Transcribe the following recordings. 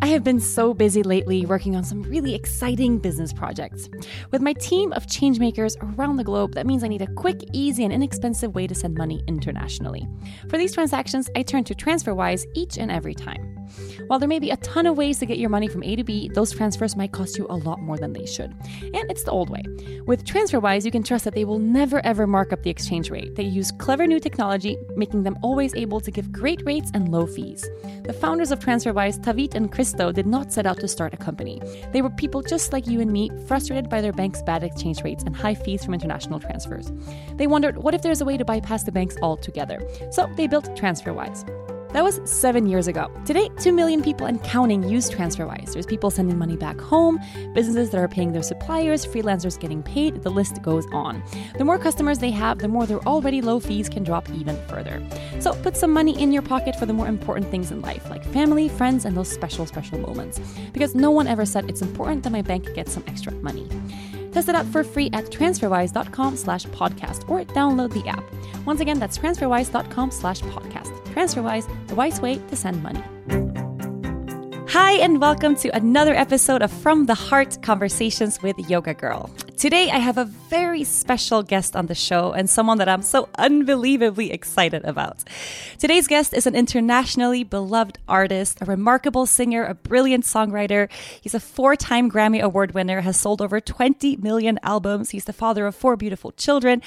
I have been so busy lately working on some really exciting business projects. With my team of changemakers around the globe, that means I need a quick, easy, and inexpensive way to send money internationally. For these transactions, I turn to TransferWise each and every time. While there may be a ton of ways to get your money from A to B, those transfers might cost you a lot more than they should. And it's the old way. With TransferWise, you can trust that they will never ever mark up the exchange rate. They use clever new technology, making them always able to give great rates and low fees. The founders of TransferWise, Taavet and Kristo, did not set out to start a company. They were people just like you and me, frustrated by their bank's bad exchange rates and high fees from international transfers. They wondered, what if there's a way to bypass the banks altogether? So they built TransferWise. That was seven years ago. Today, 2 million people and counting use TransferWise. There's people sending money back home, businesses that are paying their suppliers, freelancers getting paid, the list goes on. The more customers they have, the more their already low fees can drop even further. So put some money in your pocket for the more important things in life, like family, friends, and those special, special moments. Because no one ever said it's important that my bank gets some extra money. Test it out for free at transferwise.com slash podcast or download the app. Once again, that's transferwise.com slash podcast. TransferWise, the wise way to send money. Hi, and welcome to another episode of From the Heart Conversations with Yoga Girl. Today, I have a very special guest on the show and someone that I'm so unbelievably excited about. Today's guest is an internationally beloved artist, a remarkable singer, a brilliant songwriter. He's a four time Grammy Award winner, has sold over 20 million albums. He's the father of four beautiful children.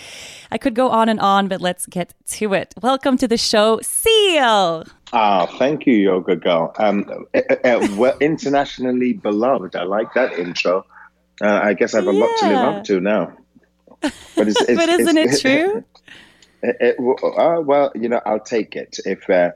I could go on and on, but let's get to it. Welcome to the show, Seal. Ah, thank you, Yoga Girl. Um, uh, uh, well, internationally beloved. I like that intro. Uh, I guess I have a yeah. lot to live up to now. But, it's, it's, but isn't it's, it true? It, uh, well, you know, I'll take it if uh,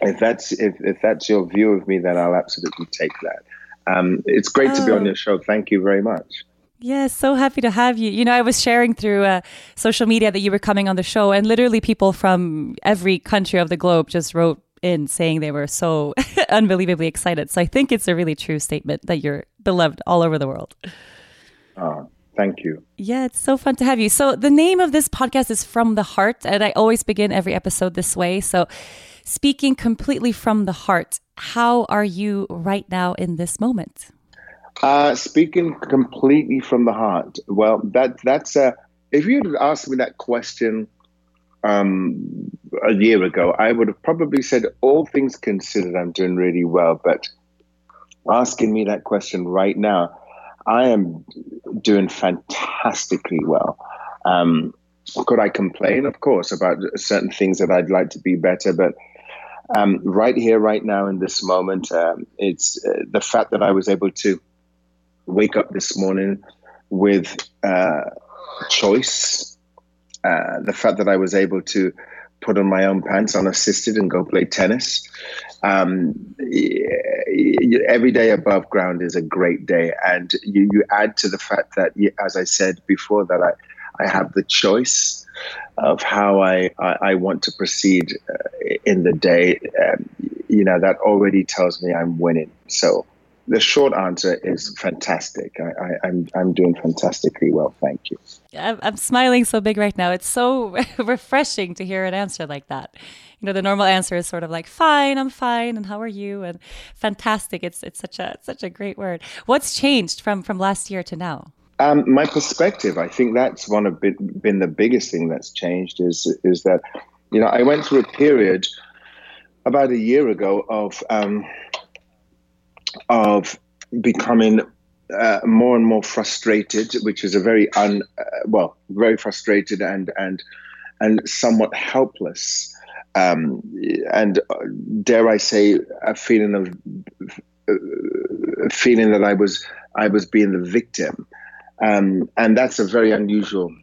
if that's if, if that's your view of me, then I'll absolutely take that. Um, it's great oh. to be on oh. your show. Thank you very much. Yes, so happy to have you. You know, I was sharing through uh, social media that you were coming on the show, and literally people from every country of the globe just wrote in saying they were so unbelievably excited. So I think it's a really true statement that you're beloved all over the world. Oh, thank you. Yeah, it's so fun to have you. So the name of this podcast is From the Heart, and I always begin every episode this way. So speaking completely from the heart, how are you right now in this moment? Uh, speaking completely from the heart. Well, that that's a. If you had asked me that question um, a year ago, I would have probably said, all things considered, I'm doing really well. But asking me that question right now, I am doing fantastically well. Um, could I complain? Of course, about certain things that I'd like to be better, but um, right here, right now, in this moment, um, it's uh, the fact that I was able to wake up this morning with uh, choice uh, the fact that I was able to put on my own pants unassisted and go play tennis. Um, every day above ground is a great day, and you, you add to the fact that, as I said before, that I, I have the choice. of how I, I, I want to proceed uh, in the day, um, you know, that already tells me I'm winning. So the short answer is fantastic. I, I, I'm, I'm doing fantastically well. Thank you. I'm, I'm smiling so big right now. It's so refreshing to hear an answer like that. You know, the normal answer is sort of like "fine, I'm fine," and "how are you?" and "fantastic." It's it's such a such a great word. What's changed from from last year to now? Um, my perspective, I think that's one of been, been the biggest thing that's changed is is that you know I went through a period about a year ago of um, of becoming uh, more and more frustrated, which is a very un uh, well, very frustrated and and and somewhat helpless, um, and uh, dare I say, a feeling of a feeling that I was I was being the victim, um, and that's a very unusual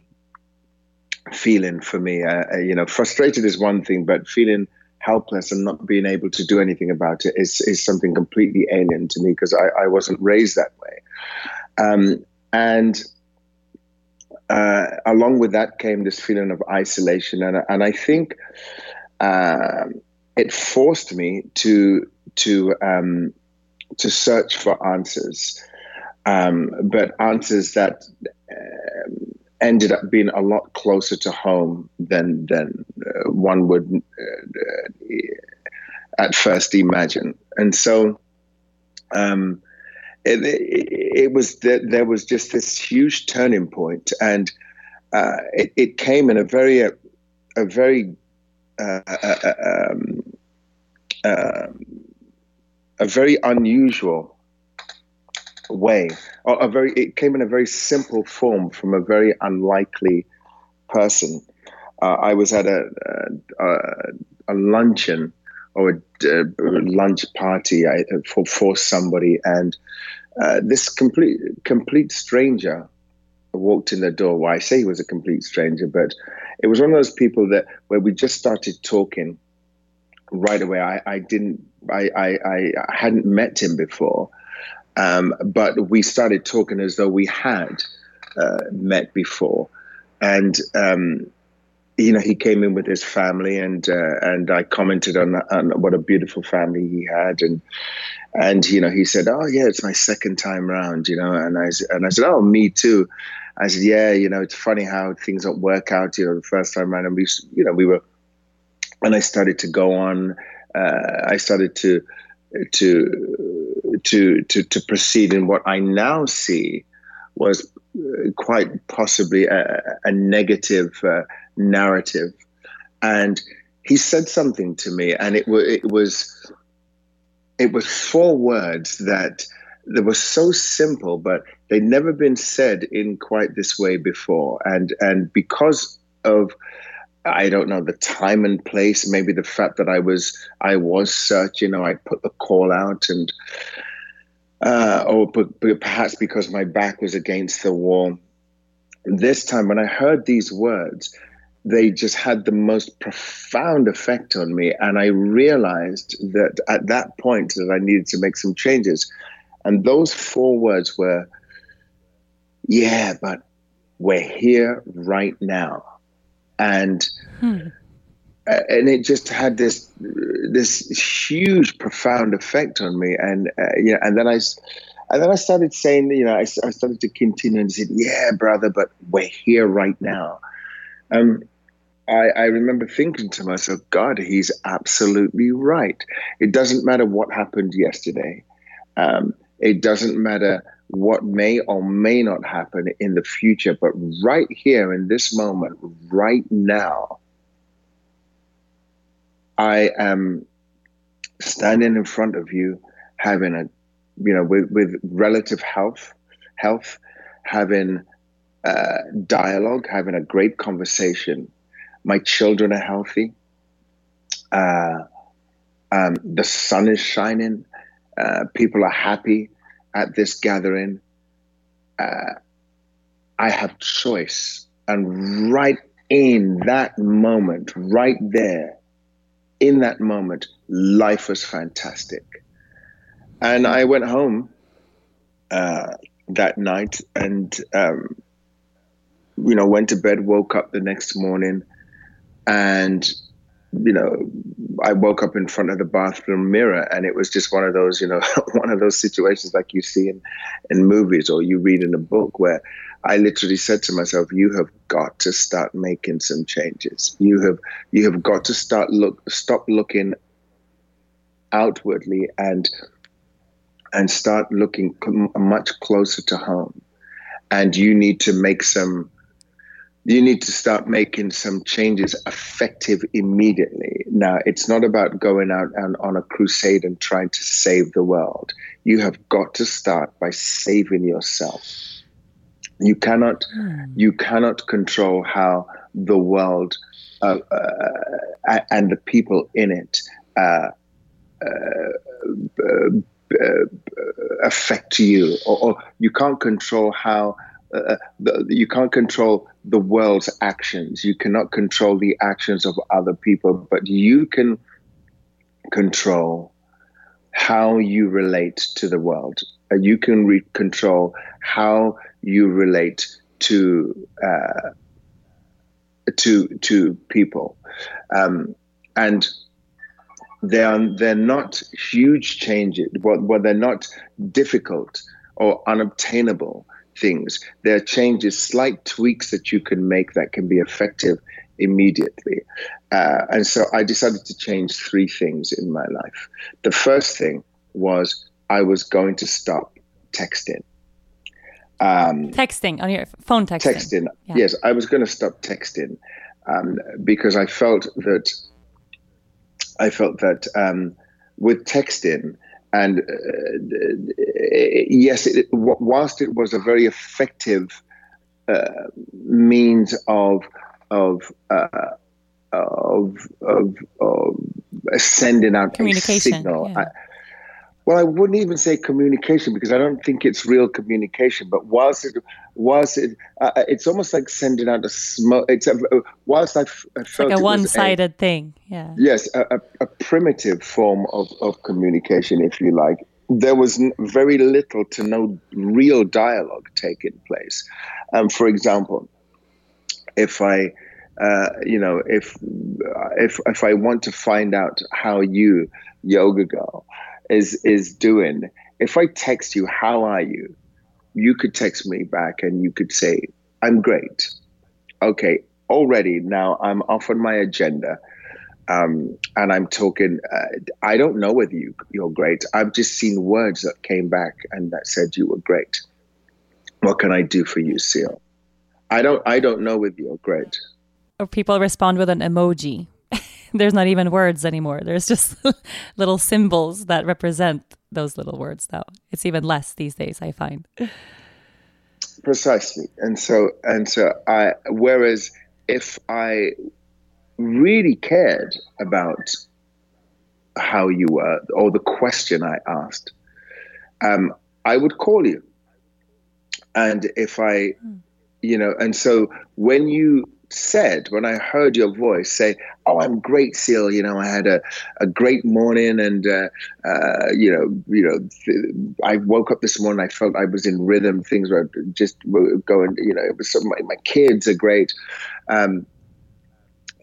feeling for me. Uh, uh, you know, frustrated is one thing, but feeling helpless and not being able to do anything about it is, is something completely alien to me because I, I wasn't raised that way. Um, and uh, along with that came this feeling of isolation. And, and I think uh, it forced me to, to, um, to search for answers um, but answers that um, ended up being a lot closer to home than than uh, one would uh, at first imagine. And so, um, it, it, it, was that there was just this huge turning point, and uh, it, it, came in a very a, a very uh, uh, um, a very unusual way. A very it came in a very simple form from a very unlikely person. Uh, I was at a, a, a luncheon or a, lunch party I, for for somebody, and uh, this complete complete stranger walked in the door. Well, I say he was a complete stranger, but it was one of those people that where we just started talking right away. I, I didn't I, I, I hadn't met him before, um, but we started talking as though we had uh, met before. And, um, you know, he came in with his family, and uh, and I commented on, on what a beautiful family he had, and and you know, he said, "Oh yeah, it's my second time around," you know, and I and I said, "Oh, me too." I said, "Yeah, you know, it's funny how things don't work out." You know, the first time around, and we, you know, we were, and I started to go on. Uh, I started to to to to to proceed. In what I now see was uh, quite possibly a, a negative uh, narrative, and he said something to me, and it was it was it was four words that that were so simple, but they'd never been said in quite this way before, and and because of I don't know the time and place, maybe the fact that I was I was searching, or I put the call out, and uh, or but, but perhaps because my back was against the wall. This time, when I heard these words, they just had the most profound effect on me, and I realized that at that point that I needed to make some changes, and those four words were, "Yeah, but we're here right now." and hmm. And it just had this this huge profound effect on me and uh, know and then I and then I started saying you know I, I started to continue and said yeah brother but we're here right now um I, I remember thinking to myself, God, he's absolutely right. It doesn't matter what happened yesterday. Um, it doesn't matter what may or may not happen in the future, but right here in this moment, right now, I am standing in front of you, having a, you know, with, with relative health, health, having uh, dialogue, having a great conversation. My children are healthy. Uh, um, the sun is shining. Uh, people are happy at this gathering, uh, I have choice. And right in that moment, right there, in that moment, life was fantastic. And I went home uh, that night and, um, you know, went to bed, woke up the next morning, and you know, I woke up in front of the bathroom mirror and it was just one of those, you know, one of those situations like you see in, in movies or you read in a book where I literally said to myself, you have got to start making some changes. You have you have got to start look stop looking outwardly and and start looking much closer to home. And you need to make some you need to start making some changes effective immediately. Now, it's not about going out and on a crusade and trying to save the world. You have got to start by saving yourself. You cannot, mm. you cannot control how the world uh, uh, and the people in it uh, uh, uh affect you, or, or you can't control how uh, the, you can't control the world's actions. You cannot control the actions of other people, but you can control how you relate to the world. You can re- control how you relate to uh, to to people, um, and they are they're not huge changes. Well, well, they're not difficult or unobtainable things. There are changes, slight tweaks that you can make that can be effective immediately. Uh, and so I decided to change three things in my life. The first thing was I was going to stop texting. Um, texting on your phone texting. Texting. Yeah. Yes, I was going to stop texting um, because I felt that I felt that um, with texting, and uh, yes, it, whilst it was a very effective uh, means of of, uh, of of of sending out communication, a signal. Yeah. I, well, I wouldn't even say communication because I don't think it's real communication. But whilst it, whilst it, uh, it's almost like sending out a smoke. It's a, whilst I, f- I felt like a one-sided a, thing. Yeah. Yes, a, a, a, primitive form of, of communication, if you like. There was very little to no real dialogue taking place. Um, for example, if I, uh, you know, if if if I want to find out how you, yoga girl, is is doing. If I text you, how are you? You could text me back and you could say, I'm great. Okay, already now I'm off on my agenda. Um, and I'm talking. Uh, I don't know whether you you're great. I've just seen words that came back and that said you were great. What can I do for you, Seal? I don't. I don't know whether you're great. Or people respond with an emoji. there's not even words anymore. There's just little symbols that represent those little words now. It's even less these days, I find. Precisely. And so and so I whereas if I really cared about how you were or the question I asked, um, I would call you. And if I, hmm. you know, and so when you said when I heard your voice say, "Oh, I'm great, Seal. You know, I had a, a great morning, and uh, uh, you know, you know, th- I woke up this morning. I felt I was in rhythm. Things were just going. You know, it was some, my, my kids are great. Um,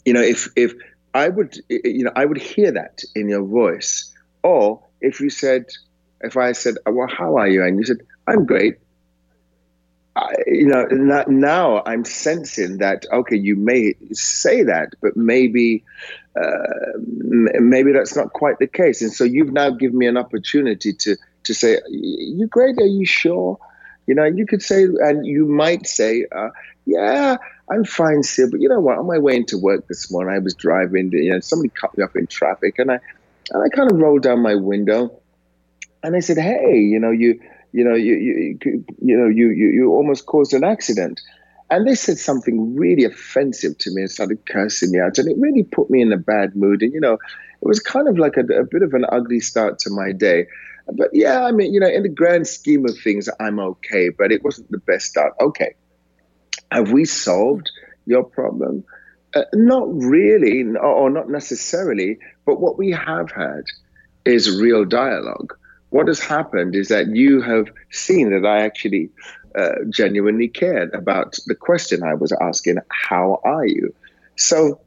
you know, if if I would, you know, I would hear that in your voice, or if you said, if I said, "Well, how are you?" and you said, "I'm great." You know, now I'm sensing that okay, you may say that, but maybe uh, maybe that's not quite the case, and so you've now given me an opportunity to to say, "You great? Are you sure?" You know, you could say, and you might say, uh, "Yeah, I'm fine, still." But you know what? On my way into work this morning, I was driving. You know, somebody cut me off in traffic, and I and I kind of rolled down my window, and I said, "Hey, you know, you." You know, you, you, you know, you, you, you almost caused an accident. And they said something really offensive to me and started cursing me out. And it really put me in a bad mood. And, you know, it was kind of like a, a bit of an ugly start to my day. But yeah, I mean, you know, in the grand scheme of things, I'm okay, but it wasn't the best start. Okay. Have we solved your problem? Uh, not really, or not necessarily, but what we have had is real dialogue what has happened is that you have seen that I actually uh, genuinely cared about the question I was asking, How are you? So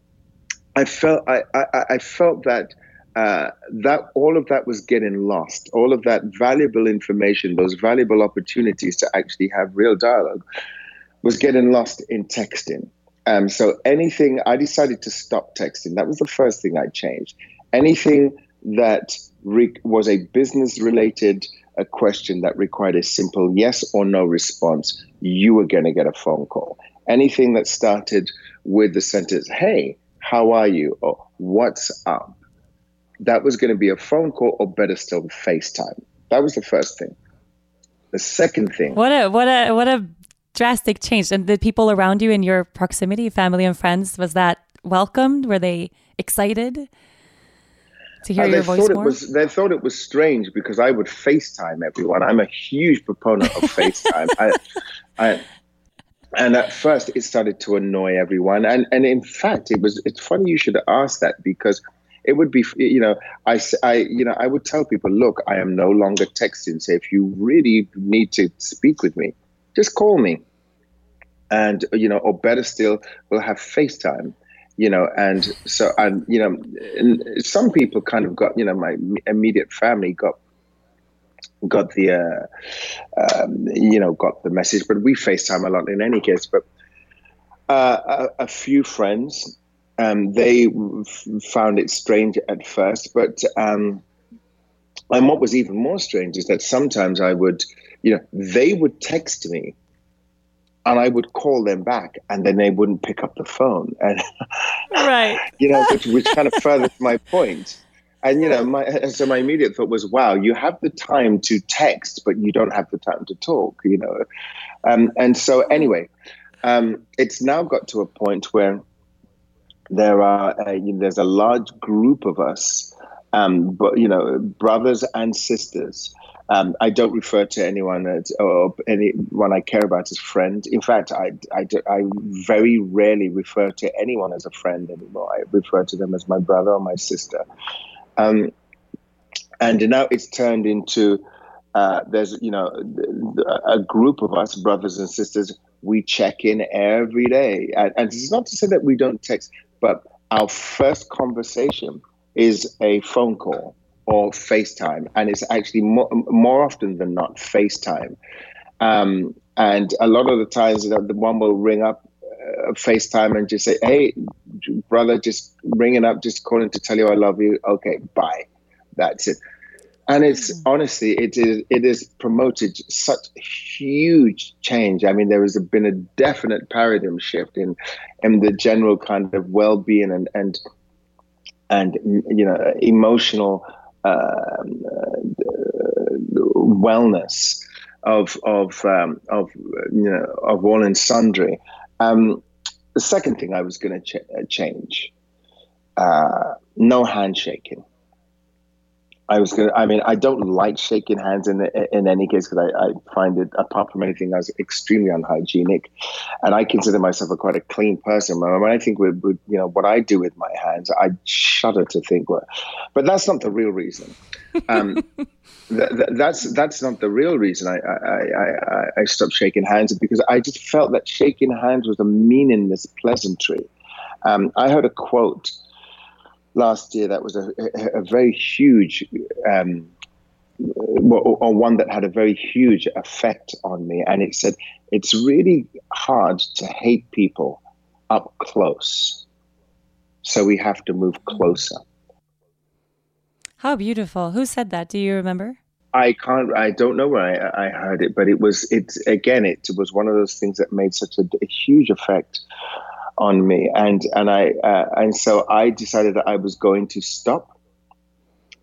I felt I, I, I felt that uh, that all of that was getting lost. All of that valuable information, those valuable opportunities to actually have real dialogue, was getting lost in texting. Um, so anything, I decided to stop texting. That was the first thing I changed. Anything that re- was a business related a uh, question that required a simple yes or no response, you were going to get a phone call. Anything that started with the sentence, hey, how are you? or what's up? That was going to be a phone call or better still, FaceTime. That was the first thing. The second thing. What a what a what a drastic change. And the people around you in your proximity, family and friends, was that welcomed? Were they excited? To hear uh, your voice more? Was, they thought it was strange because I would FaceTime everyone. I'm a huge proponent of FaceTime. I, I, and at first, it started to annoy everyone. And and in fact, it was. It's funny you should ask that because it would be you know I, I you know i would tell people look i am no longer texting so if you really need to speak with me just call me and you know or better still we'll have facetime you know, and so and you know, some people kind of got, you know, my immediate family got got the, uh, um, you know, got the message. But we FaceTime a lot in any case. But uh, a, a, few friends, um, they f- found it strange at first, but um, and what was even more strange is that sometimes I would, you know, they would text me and I would call them back, and then they wouldn't pick up the phone, and right, you know, which, which kind of furthered my point. And you know, my so my immediate thought was, wow, you have the time to text, but you don't have the time to talk, you know. Um, and so anyway, um, it's now got to a point where there are uh, you know, there's a large group of us, um, but you know, brothers and sisters um, I don't refer to anyone as, or anyone I care about as friend. In fact, I, I, I very rarely refer to anyone as a friend anymore. I refer to them as my brother or my sister. Um, and now it's turned into uh, there's you know a group of us brothers and sisters we check in every day and, and it's not to say that we don't text but our first conversation is a phone call or FaceTime, and it's actually more, more often than not FaceTime. Um, and a lot of the times, you know, the one will ring up uh, FaceTime and just say, "Hey, brother, just ringing up, just calling to tell you I love you." Okay, bye. That's it. And it's mm-hmm. honestly, it is it is promoted such huge change. I mean, there has been a definite paradigm shift in in the general kind of well being and and and you know emotional wellness of of um, of you know of all and sundry. Um, the second thing I was going to ch- uh, change: uh, no handshaking. I was going. to I mean, I don't like shaking hands in in any case because I, I, find it, apart from anything else, extremely unhygienic. And I consider myself a quite a clean person. When I think with, with you know what I do with my hands, I shudder to think. What, but that's not the real reason. Um, th- th- that's that's not the real reason I I, I I stopped shaking hands because I just felt that shaking hands was a meaningless pleasantry. Um, I heard a quote last year that was a, a, a very huge, um, or one that had a very huge effect on me. And it said, it's really hard to hate people up close. So we have to move closer. How beautiful. Who said that? Do you remember? I can't. I don't know where I, I, heard it, but it was. It again. It was one of those things that made such a, a huge effect on me, and and I uh, and so I decided that I was going to stop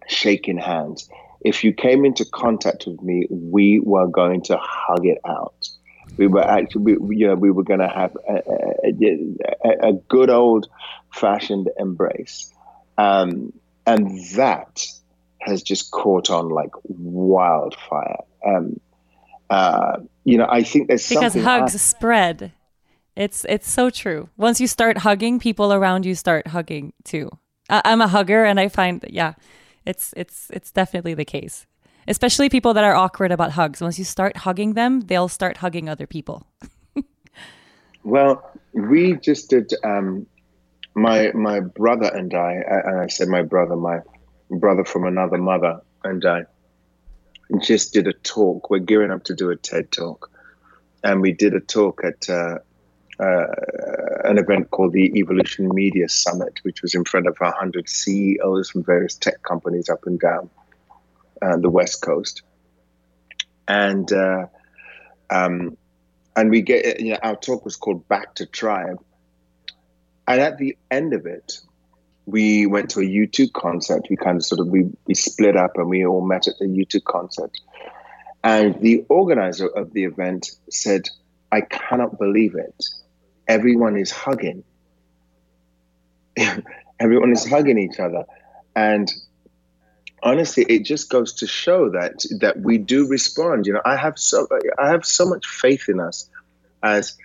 shaking hands. If you came into contact with me, we were going to hug it out. We were actually, we, you know, we were going to have a, a, a, good old fashioned embrace, um, and that has just caught on like wildfire. Um, uh, you know, I think there's because hugs I, spread. It's it's so true. Once you start hugging, people around you start hugging too. I, I'm a hugger, and I find that, yeah, it's it's it's definitely the case. Especially people that are awkward about hugs. Once you start hugging them, they'll start hugging other people. well, we just did. Um, my my brother and I, and I said my brother, my brother from another mother, and I just did a talk. We're gearing up to do a TED talk, and we did a talk at uh, uh, an event called the Evolution Media Summit, which was in front of 100 CEOs from various tech companies up and down uh, the West Coast, and uh, um, and we get you know our talk was called Back to Tribe, and at the end of it, we went to a U2 concert. We kind of sort of we, we split up and we all met at the U2 concert. And the organizer of the event said, I cannot believe it. Everyone is hugging. Everyone is hugging each other. And honestly, it just goes to show that that we do respond. You know, I have so I have so much faith in us as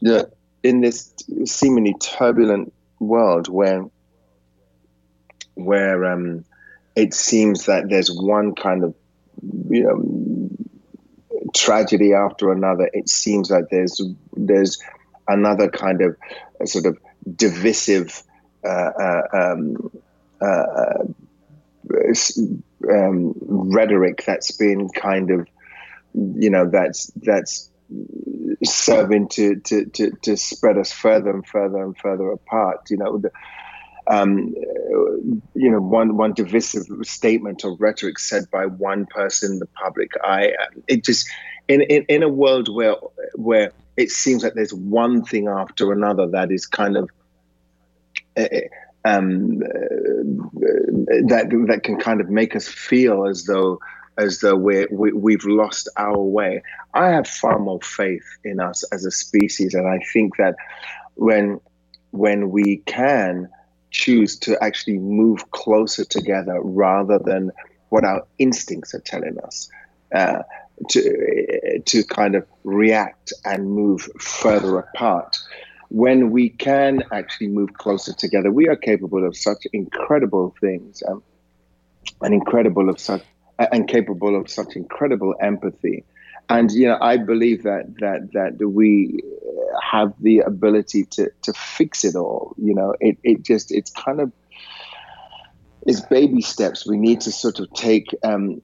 the in this seemingly turbulent world where where um, it seems that there's one kind of you know tragedy after another. It seems like there's there's another kind of sort of divisive uh, uh, um, uh, um, rhetoric that's been kind of you know that's that's serving to, to, to, to spread us further and further and further apart. You know, the, um, you know, one one divisive statement or rhetoric said by one person in the public eye. It just in, in in a world where where it seems like there's one thing after another that is kind of uh, um, uh, that that can kind of make us feel as though as though we're, we, we've lost our way. I have far more faith in us as a species, and I think that when when we can choose to actually move closer together rather than what our instincts are telling us. Uh, to to kind of react and move further apart. When we can actually move closer together, we are capable of such incredible things, um, and incredible of such and capable of such incredible empathy. And you know, I believe that that that we have the ability to to fix it all. You know, it it just it's kind of it's baby steps. We need to sort of take um,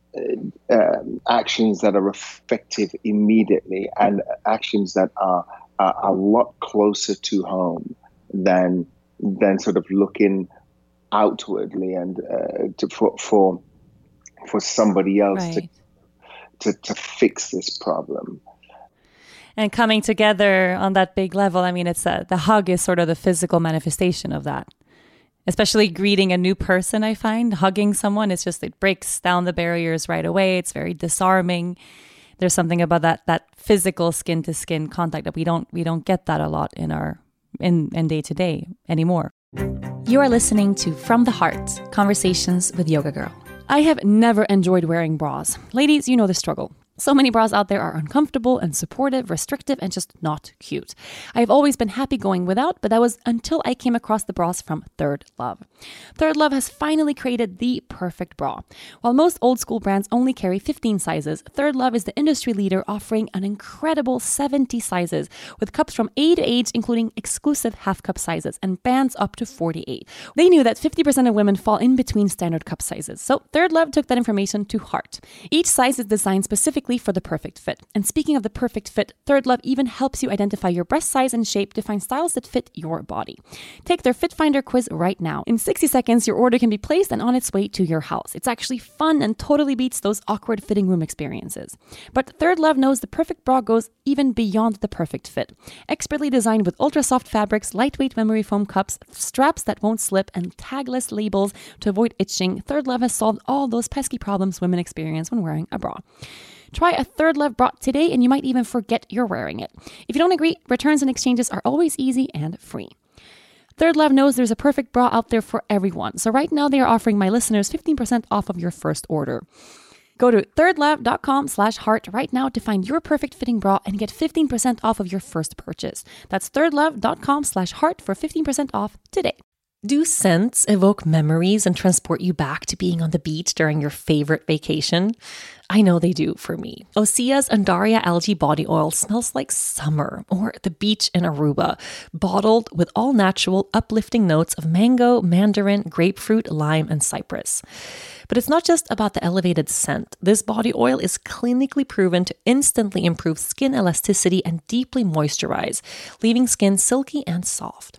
uh, actions that are effective immediately and actions that are, are a lot closer to home than than sort of looking outwardly and uh, to, for for for somebody else right. to, to to fix this problem and coming together on that big level i mean it's a, the hug is sort of the physical manifestation of that especially greeting a new person i find. Hugging someone it's just it breaks down the barriers right away. It's very disarming. There's something about that that physical skin to skin contact that we don't we don't get that a lot in our in in day to day anymore. You are listening to from the heart conversations with yoga girl. I have never enjoyed wearing bras. Ladies, you know the struggle. So many bras out there are uncomfortable and supportive, restrictive, and just not cute. I have always been happy going without, but that was until I came across the bras from Third Love. ThirdLove has finally created the perfect bra. While most old school brands only carry 15 sizes, ThirdLove is the industry leader offering an incredible 70 sizes, with cups from A to H, including exclusive half cup sizes and bands up to 48. They knew that 50% of women fall in between standard cup sizes, so ThirdLove took that information to heart. Each size is designed specifically specifically for the perfect fit. And speaking of the perfect fit, ThirdLove even helps you identify your breast size and shape to find styles that fit your body. Take their Fit Finder quiz right now. In 60 seconds, your order can be placed and on its way to your house. It's actually fun and totally beats those awkward fitting room experiences. But ThirdLove knows the perfect bra goes even beyond the perfect fit. Expertly designed with ultra soft fabrics, lightweight memory foam cups, straps that won't slip, and tagless labels to avoid itching, ThirdLove has solved all those pesky problems women experience when wearing a bra. Try a ThirdLove bra today and you might even forget you're wearing it. If you don't agree, returns and exchanges are always easy and free. ThirdLove knows there's a perfect bra out there for everyone. So right now they are offering my listeners 15% off of your first order. Go to thirdlove.com slash heart right now to find your perfect fitting bra and get 15% off of your first purchase. That's thirdlove.com slash heart for 15% off today. Do scents evoke memories and transport you back to being on the beach during your favorite vacation? I know they do for me. Osea's Undaria algae body oil smells like summer or the beach in Aruba, bottled with all natural, uplifting notes of mango, mandarin, grapefruit, lime, and cypress. But it's not just about the elevated scent. This body oil is clinically proven to instantly improve skin elasticity and deeply moisturize, leaving skin silky and soft.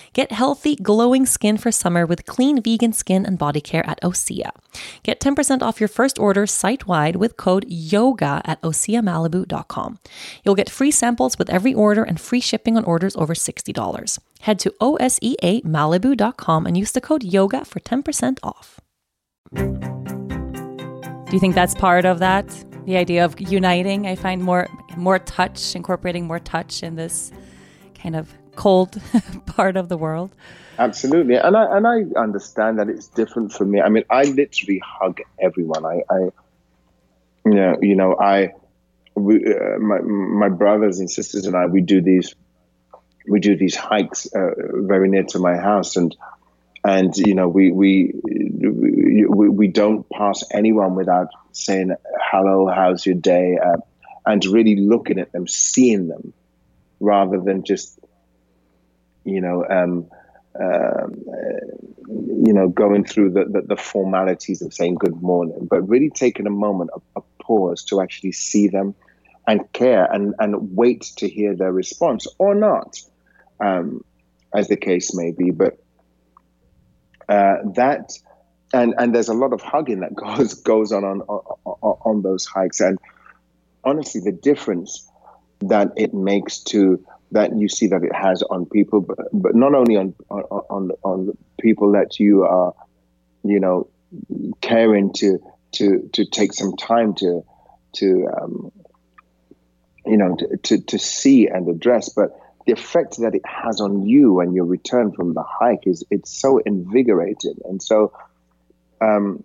Get healthy, glowing skin for summer with clean vegan skin and body care at Osea. Get 10% off your first order site wide with code YOGA at OseaMalibu.com. You'll get free samples with every order and free shipping on orders over $60. Head to OSEAMalibu.com and use the code YOGA for 10% off. Do you think that's part of that? The idea of uniting? I find more more touch, incorporating more touch in this kind of cold part of the world. Absolutely, and I and I understand that it's different for me. I mean, I literally hug everyone. I, I you know, you know, I, we, uh, my my brothers and sisters and I, we do these, we do these hikes uh, very near to my house, and and you know, we we we, we don't pass anyone without saying hello, how's your day, uh, and really looking at them, seeing them, rather than just you know, um, uh, you know, going through the, the, the, formalities of saying good morning, but really taking a moment, a, a pause to actually see them and care and, and wait to hear their response or not, um, as the case may be. But uh, that, and, and there's a lot of hugging that goes goes on on, on on those hikes, and honestly, the difference that it makes to that you see that it has on people, but, but not only on, on on people that you are, you know, caring to to to take some time to to um, you know to, to, to see and address, but the effect that it has on you when you return from the hike is it's so invigorating. And so um,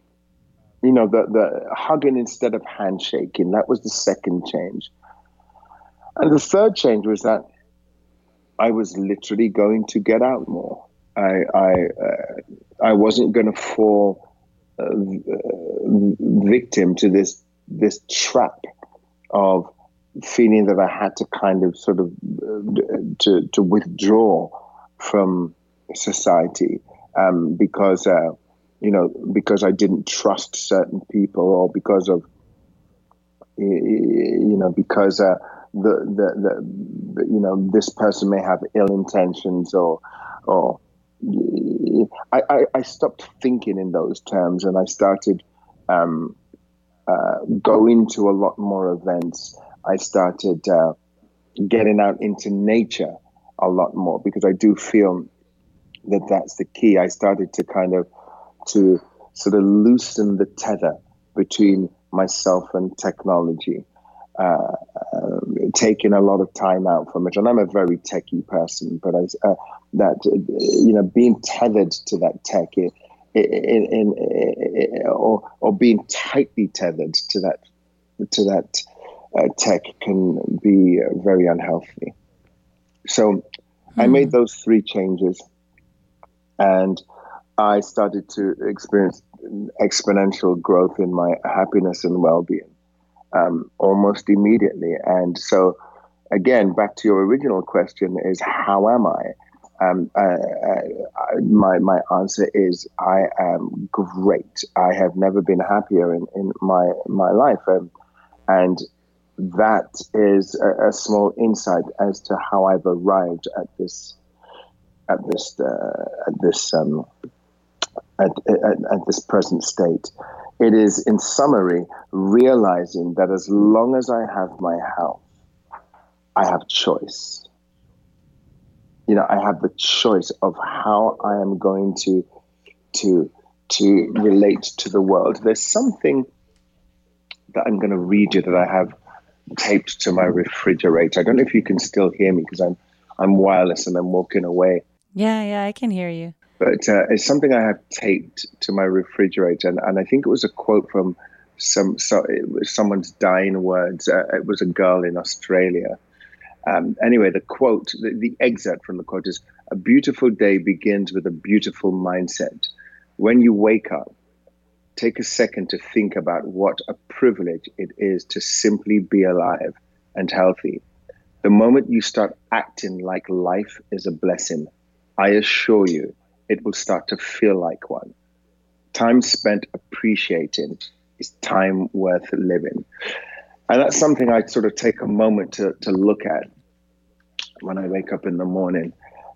you know the the hugging instead of handshaking that was the second change. And the third change was that I was literally going to get out more. I I uh, I wasn't going to fall uh, victim to this this trap of feeling that I had to kind of sort of uh, to to withdraw from society um, because uh, you know because I didn't trust certain people or because of you know because uh, the, the, the, you know this person may have ill intentions or or I, I, I stopped thinking in those terms and I started um, uh, going to a lot more events. I started uh, getting out into nature a lot more because I do feel that that's the key. I started to kind of to sort of loosen the tether between myself and technology uh, taking a lot of time out from it. And I'm a very techie person, but I, uh, that you know, being tethered to that tech, in, in, in, or or being tightly tethered to that to that uh, tech can be very unhealthy. So, I hmm. made those three changes, and I started to experience exponential growth in my happiness and well-being um, almost immediately. And so, again, back to your original question: is how am I? Um, uh, uh, my my answer is I am great. I have never been happier in, in my my life, um, and that is a, a, small insight as to how I've arrived at this at this uh, at this um, at, at, at this present state. It is, in summary, realizing that as long as I have my health, I have choice. You know, I have the choice of how I am going to to to relate to the world. There's something that I'm going to read you that I have taped to my refrigerator. I don't know if you can still hear me because I'm I'm wireless and I'm walking away. Yeah, yeah, I can hear you. But uh, it's something I have taped to my refrigerator, and, and I think it was a quote from some so, someone's dying words. Uh, it was a girl in Australia. Um, anyway, the quote, the, the excerpt from the quote is: "A beautiful day begins with a beautiful mindset. When you wake up, take a second to think about what a privilege it is to simply be alive and healthy. The moment you start acting like life is a blessing, I assure you, it will start to feel like one. Time spent appreciating is time worth living. And that's something I sort of take a moment to, to look at when I wake up in the morning.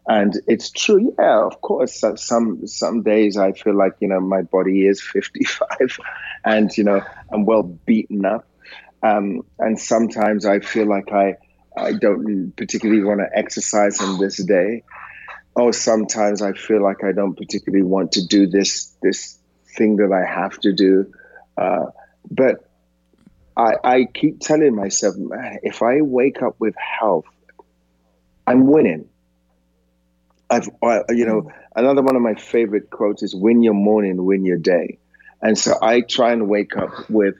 And it's true, yeah, of course. Some some days I feel like, you know, my body is 55 and, you know, I'm well beaten up. Um, and sometimes I feel like I, I don't particularly want to exercise on this day oh, sometimes I feel like I don't particularly want to do this this thing that I have to do. Uh, but I, I keep telling myself, if I wake up with health, I'm winning. I've, I, you know, another one of my favorite quotes is "Win your morning, win your day," and so I try and wake up with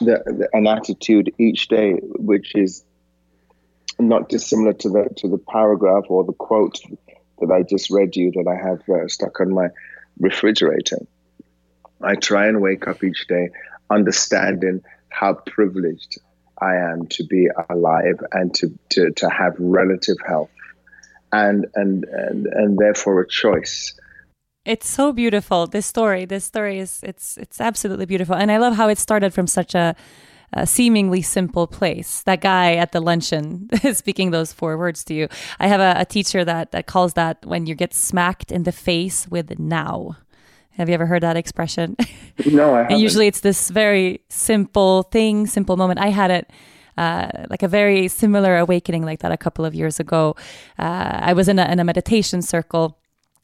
the, the, an attitude each day, which is not dissimilar to the to the paragraph or the quote that I just read you that I have uh, stuck on my refrigerator. I try and wake up each day understanding how privileged I am to be alive and to, to, to have relative health and, and, and, and therefore a choice. It's so beautiful. This story, this story is, it's, it's absolutely beautiful. And I love how it started from such a, a seemingly simple place. That guy at the luncheon speaking those four words to you. I have a, a teacher that, that calls that when you get smacked in the face with now. Have you ever heard that expression? No, I haven't. and usually it's this very simple thing, simple moment. I had it uh, like a very similar awakening like that a couple of years ago. Uh, I was in a, in a meditation circle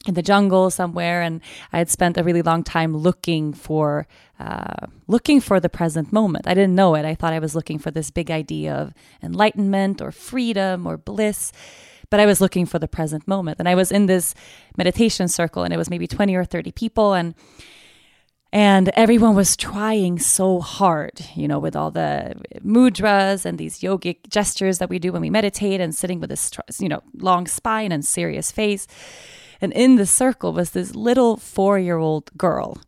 in the jungle somewhere and i had spent a really long time looking for uh, looking for the present moment. I didn't know it. I thought i was looking for this big idea of enlightenment or freedom or bliss but i was looking for the present moment. And i was in this meditation circle and it was maybe 20 or 30 people and and everyone was trying so hard, you know, with all the mudras and these yogic gestures that we do when we meditate and sitting with this, you know, long spine and serious face. And in the circle was this little four year old girl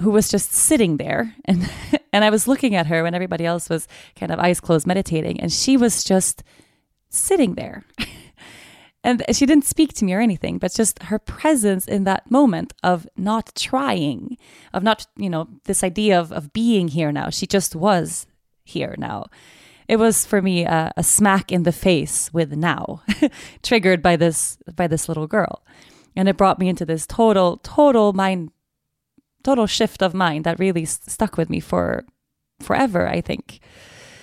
who was just sitting there. And, and I was looking at her when everybody else was kind of eyes closed meditating. And she was just sitting there. and she didn't speak to me or anything, but just her presence in that moment of not trying, of not, you know, this idea of, of being here now. She just was here now it was for me a, a smack in the face with now, triggered by this by this little girl, and it brought me into this total total mind total shift of mind that really st- stuck with me for forever. I think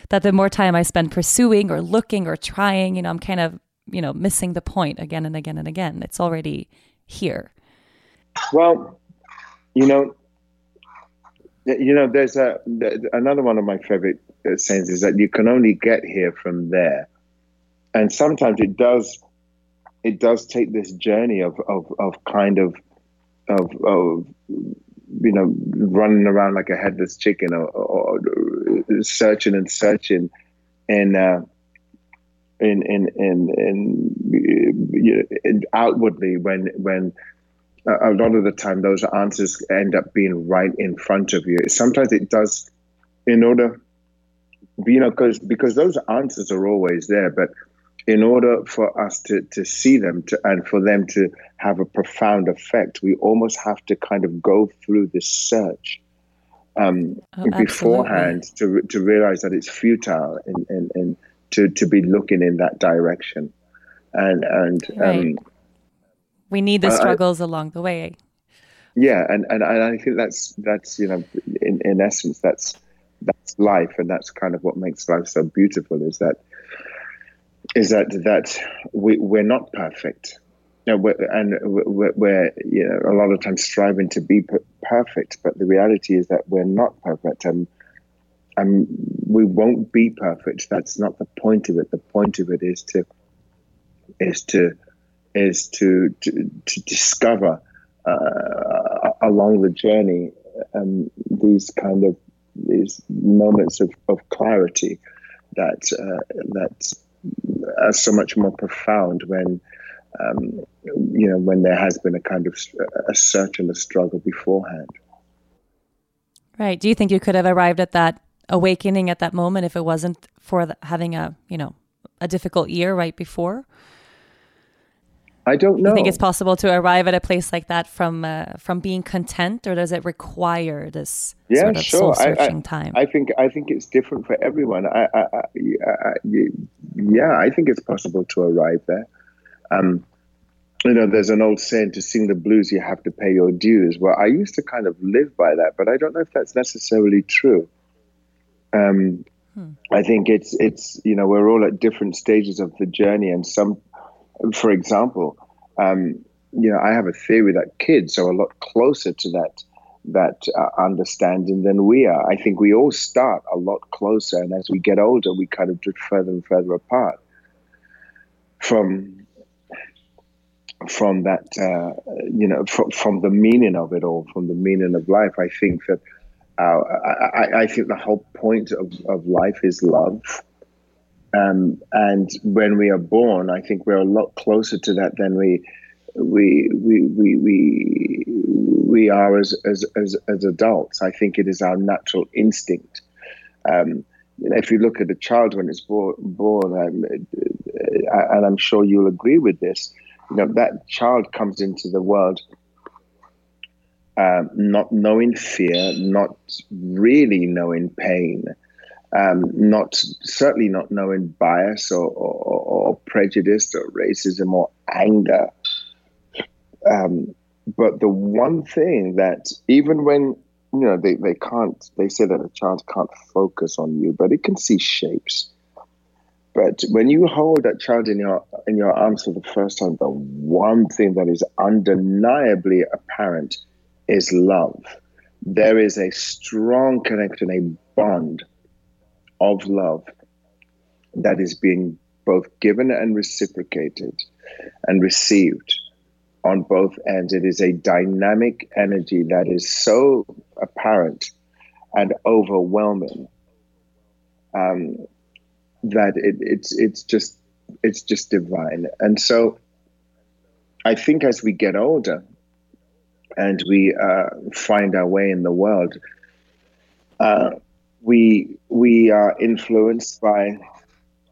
that the more time I spend pursuing or looking or trying, you know, I'm kind of you know missing the point again and again and again. It's already here. Well, you know, you know, there's a another one of my favorite sayings is that you can only get here from there, and sometimes it does it does take this journey of of, of kind of of, of you know running around like a headless chicken or, or searching and searching and uh, in in in in, you know, outwardly when when a lot of the time those answers end up being right in front of you. Sometimes it does, in order, you know, because because those answers are always there, but in order for us to to see them to, and for them to have a profound effect, we almost have to kind of go through this search um, oh, beforehand to to realize that it's futile and and, and to to be looking in that direction, and and right. um, we need the struggles I, along the way. Yeah, and, and and I think that's that's you know in in essence that's that's life, and that's kind of what makes life so beautiful is that is that that we we're not perfect you know, we're, and we're, we're, you know a lot of times striving to be perfect, but the reality is that we're not perfect, and and we won't be perfect. That's not the point of it. The point of it is to is to is to to, to discover uh, along the journey um, these kind of these moments of, of clarity that uh, that are so much more profound when um, you know, when there has been a kind of a search and a struggle beforehand. Right. Do you think you could have arrived at that awakening at that moment if it wasn't for the, having a, you know, a difficult year right before? I don't know. Do you think it's possible to arrive at a place like that from uh, from being content, or does it require this yeah, sort of sure. soul searching time? I think I think it's different for everyone. I, I, I, yeah, I think it's possible to arrive there. Um, you know, there's an old saying to sing the blues, you have to pay your dues. Well, I used to kind of live by that, but I don't know if that's necessarily true. Um, hmm. I think it's it's you know we're all at different stages of the journey, and some, for example, um, you know, I have a theory that kids are a lot closer to that that uh, understanding than we are. I think we all start a lot closer, and as we get older, we kind of drift further and further apart from from that, uh, you know, from, from the meaning of it all, from the meaning of life. I think that uh, I, I, think the whole point of, of life is love. Um, and when we are born, I think we're a lot closer to that than we we we we we, we are as, as as as adults. I think it is our natural instinct. Um, you know, if you look at a child when it's born, born um, and I'm sure you'll agree with this, you know that child comes into the world um, not knowing fear, not really knowing pain, um, not certainly not knowing bias or, or, or prejudice or racism or anger. Um, but the one thing that even when you know they, they can't they say that a child can't focus on you, but it can see shapes. But when you hold that child in your in your arms for the first time, the one thing that is undeniably apparent is love. There is a strong connection, a bond of love that is being both given and reciprocated and received on both ends. It is a dynamic energy that is so apparent and overwhelming. Um, that it, it's it's just it's just divine. And so I think as we get older and we uh, find our way in the world, uh, we we are influenced by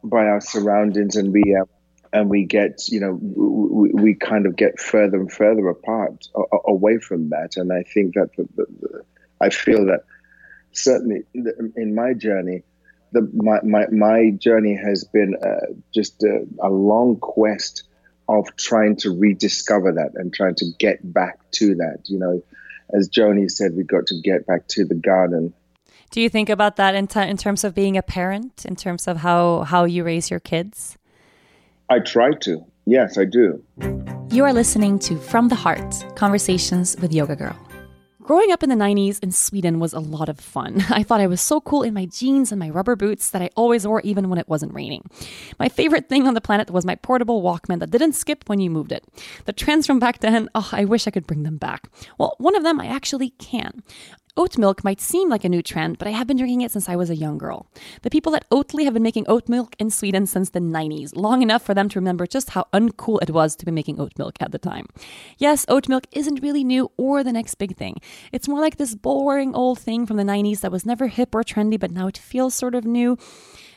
by our surroundings, and we uh, and we get you know we, we, kind of get further and further apart away from that. And I think that the, the, the, I feel that certainly in my journey the my my, my journey has been uh, just a, a, long quest of trying to rediscover that and trying to get back to that. You know, as Joni said, we've got to get back to the garden. Do you think about that in, t- in terms of being a parent, in terms of how how you raise your kids? I try to. Yes, I do. You are listening to From the Heart Conversations with Yoga Girl. Growing up in the 90s in Sweden was a lot of fun. I thought I was so cool in my jeans and my rubber boots that I always wore even when it wasn't raining. My favorite thing on the planet was my portable Walkman that didn't skip when you moved it. The trends from back then, oh, I wish I could bring them back. Well, one of them I actually can. Oat milk might seem like a new trend, but I have been drinking it since I was a young girl. The people at Oatly have been making oat milk in Sweden since the 90s, long enough for them to remember just how uncool it was to be making oat milk at the time. Yes, oat milk isn't really new or the next big thing. It's more like this boring old thing from the 90s that was never hip or trendy, but now it feels sort of new.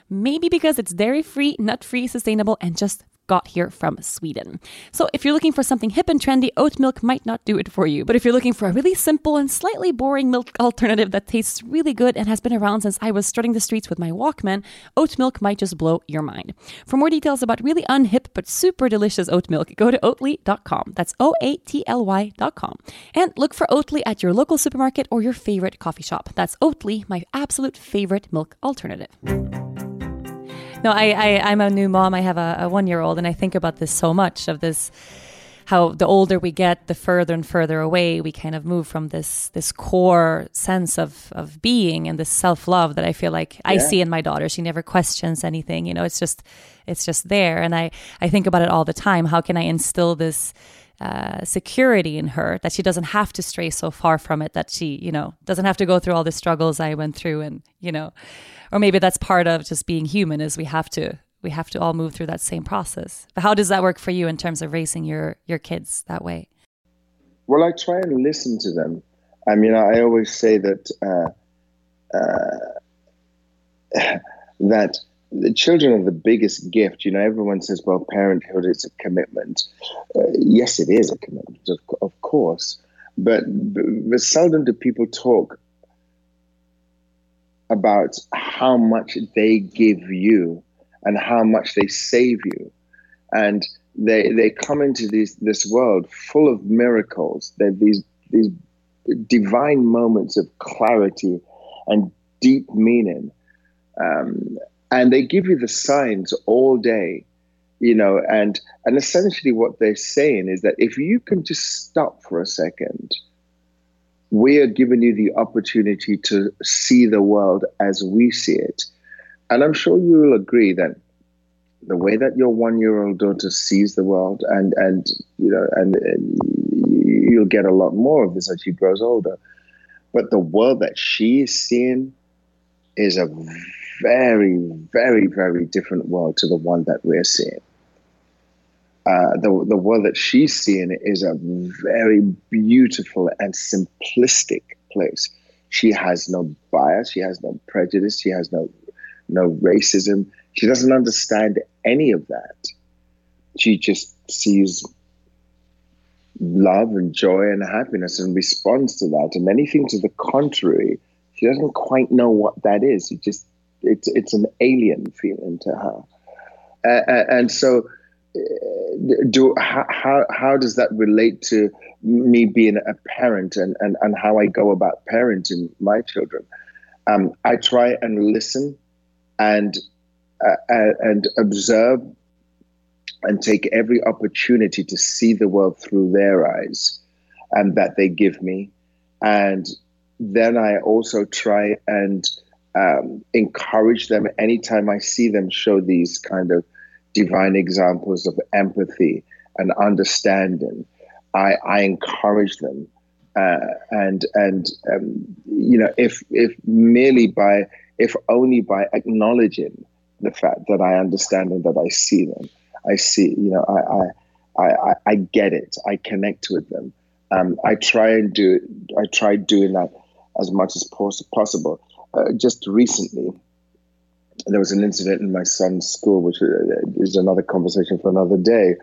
Maybe because it's dairy free, nut free, sustainable, and just got here from Sweden. So if you're looking for something hip and trendy, oat milk might not do it for you. But if you're looking for a really simple and slightly boring milk alternative that tastes really good and has been around since I was strutting the streets with my Walkman, oat milk might just blow your mind. For more details about really unhip but super delicious oat milk, go to oatly.com. That's O A T L Y.com. And look for Oatly at your local supermarket or your favorite coffee shop. That's Oatly, my absolute favorite milk alternative. No, I, I I'm a new mom. I have a, a one year old, and I think about this so much of this how the older we get, the further and further away we kind of move from this this core sense of of being and this self love that I feel like I see in my daughter. She never questions anything. You know, it's just it's just there, and I I think about it all the time. How can I instill this? Uh, security in her that she doesn't have to stray so far from it that she you know doesn't have to go through all the struggles i went through and you know or maybe that's part of just being human is we have to we have to all move through that same process. But how does that work for you in terms of raising your your kids that way? Well, I try and listen to them. I mean, I always say that uh, uh, that the children are the biggest gift. You know, everyone says, "Well, parenthood is a commitment." Uh, yes, it is a commitment, of, of course, but, but seldom do people talk about how much they give you and how much they save you. And they they come into this this world full of miracles. They're these these divine moments of clarity and deep meaning. Um, and they give you the signs all day, you know, and and essentially what they're saying is that if you can just stop for a second we are giving you the opportunity to see the world as we see it. And I'm sure you will agree that the way that your one year old daughter sees the world and and you know and, and, you'll get a lot more of this as she grows older but the world that she is seeing is a very very very different world to the one that we're seeing uh, the, the world that she's seeing is a very beautiful and simplistic place. She has no bias, she has no prejudice, she has no no racism. She doesn't understand any of that. She just sees love and joy and happiness and responds to that. And anything to the contrary, she doesn't quite know what that is. It just it's it's an alien feeling to her. Uh, and so do how, how does that relate to me being a parent and, and, and how I go about parenting my children? Um, I try and listen and uh, and observe and take every opportunity to see the world through their eyes and that they give me. And then I also try and um, encourage them anytime I see them show these kind of divine examples of empathy and understanding. I, I encourage them, uh, and and um, you know if if merely by if only by acknowledging the fact that I understand and that I see them, I see you know I I I, I get it. I connect with them. Um, I try and do I try doing that as much as possible. Uh, just recently, there was an incident in my son's school, which uh, is another conversation for another day.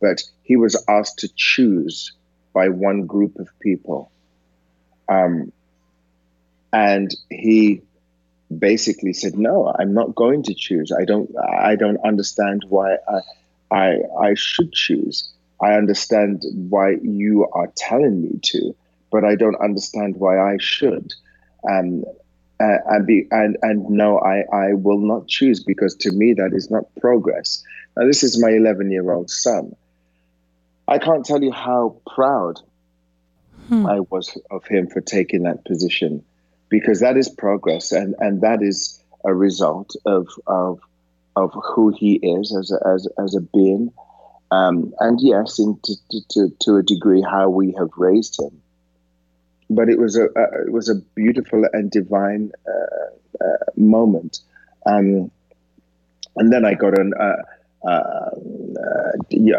But he was asked to choose by one group of people. Um, and he basically said, "No, I'm not going to choose. I don't. I don't understand why I, I, I should choose. I understand why you are telling me to, but I don't understand why I should." Um, uh, and be and and no, I I will not choose because to me that is not progress. Now this is my 11 year old son. I can't tell you how proud hmm. I was of him for taking that position, because that is progress and and that is a result of of of who he is as a, as as a being, um, and yes, in to, to to a degree how we have raised him but it was a, it was a beautiful and divine uh, uh, moment. Um, and then I got an, uh, uh, uh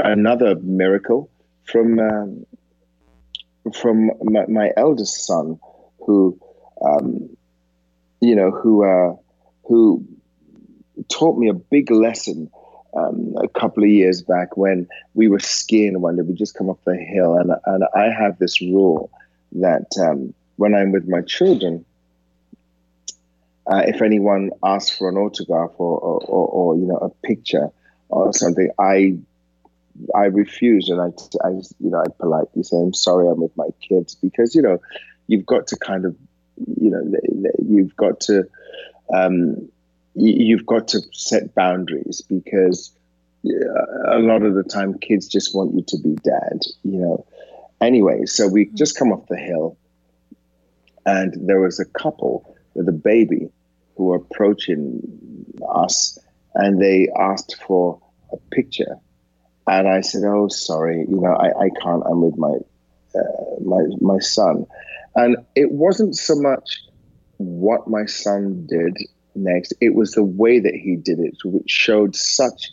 another miracle from um, from my, my, eldest son, who um, you know who who taught me a big lesson um, a couple of years back when we were skiing one day. We just come off the hill, and and I have this rule that um, when I'm with my children, uh, if anyone asks for an autograph or, or, or, or, you know a picture or something, I I refuse and I, I you know I politely say I'm sorry I'm with my kids because you know you've got to kind of you know you've got to um, you've got to set boundaries because a lot of the time kids just want you to be dad you know anyway so we mm-hmm. just come off the hill and there was a couple with a baby who were approaching us and they asked for a picture and i said oh sorry you know i, I can't i'm with my uh, my my son and it wasn't so much what my son did next it was the way that he did it which showed such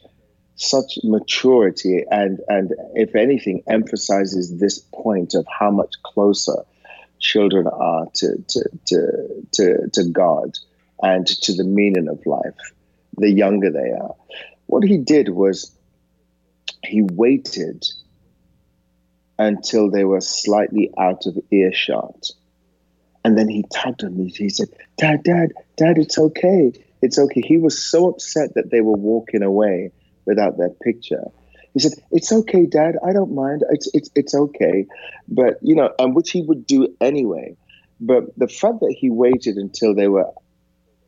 such maturity and and if anything emphasizes this point of how much closer children are to to to to, to God and to the meaning of life the younger they are. What he did was he waited until they were slightly out of earshot. And then he tugged on me he said dad dad dad it's okay. It's okay. He was so upset that they were walking away without that picture. He said, "It's okay, Dad. I don't mind. It's it's it's okay." But you know, and which he would do anyway. But the fact that he waited until they were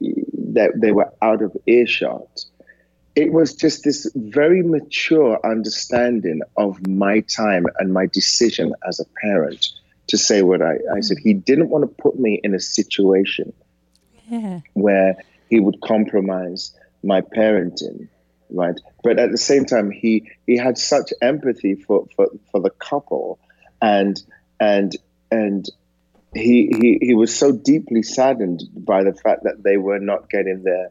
that they were out of earshot, it was just this very mature understanding of my time and my decision as a parent to say what I, I said. He didn't want to put me in a situation yeah. where he would compromise my parenting right? But at the same time, he he had such empathy for for, for the couple, and and and he, he he was so deeply saddened by the fact that they were not getting their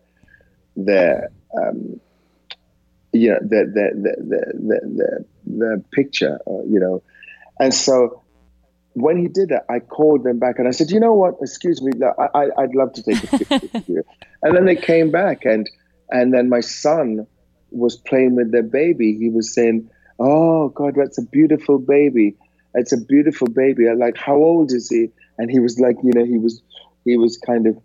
their um, you know the the the the the, the picture, uh, you know, and so when he did that, I called them back and I said, you know what? Excuse me, I, I I'd love to take a picture with you. And then they came back and and then my son was playing with their baby, he was saying, "Oh God, that's a beautiful baby. It's a beautiful baby." I like, "How old is he?" And he was like, you know, he was he was kind of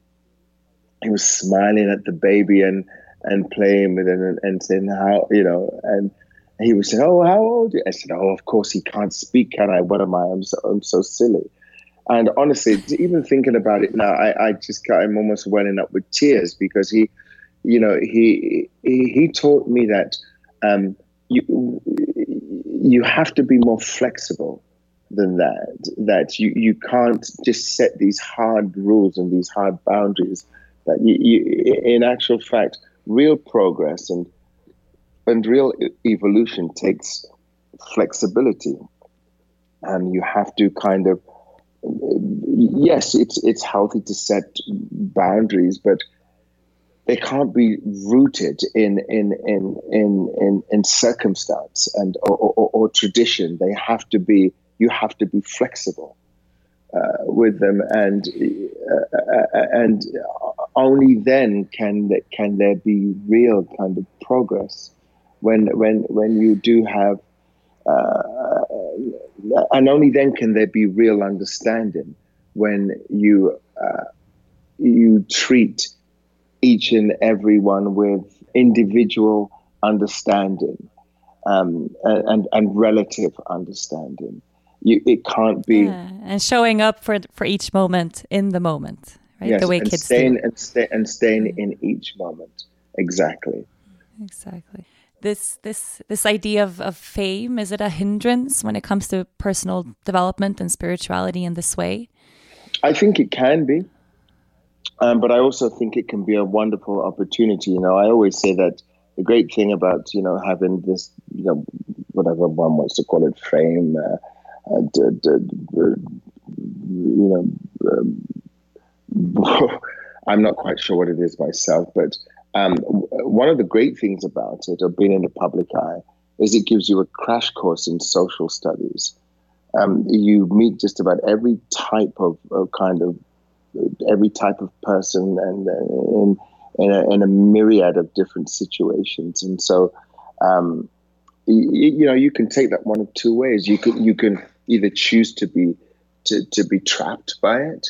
he was smiling at the baby and and playing with it and, and saying how you know and he was saying, "Oh, how old?" I said, "Oh, of course he can't speak, can I? What am I? I'm so I'm so silly." And honestly, even thinking about it now, I, I just I'm almost welling up with tears because he you know, he he, he taught me that um, you you have to be more flexible than that. That you you can't just set these hard rules and these hard boundaries. That you, you in actual fact, real progress and and real evolution takes flexibility, and you have to kind of yes, it's it's healthy to set boundaries, but they can't be rooted in in in in in, in circumstance and or, or, or, tradition. They have to be. You have to be flexible uh, with them, and uh, uh and only then can can there be real kind of progress. When when when you do have. Uh, and only then can there be real understanding when you uh, you treat each and every one with individual understanding um, and, and relative understanding. You, it can't be yeah, and showing up for for each moment in the moment, right? Yes, the way and kids staying do. and, stay, and staying in each moment. Exactly. Exactly. This this this idea of, of fame is it a hindrance when it comes to personal development and spirituality in this way? I think it can be. Um, but I also think it can be a wonderful opportunity. You know, I always say that the great thing about you know having this, you know, whatever one wants to call it, fame, uh, uh, you know, um, I'm not quite sure what it is myself, but um, one of the great things about it, of being in the public eye, is it gives you a crash course in social studies. Um, you meet just about every type of, of kind of every type of person and, and in a, in a myriad of different situations. And so, um, you, you know, you can take that one of two ways. You can you can either choose to be to, to be trapped by it,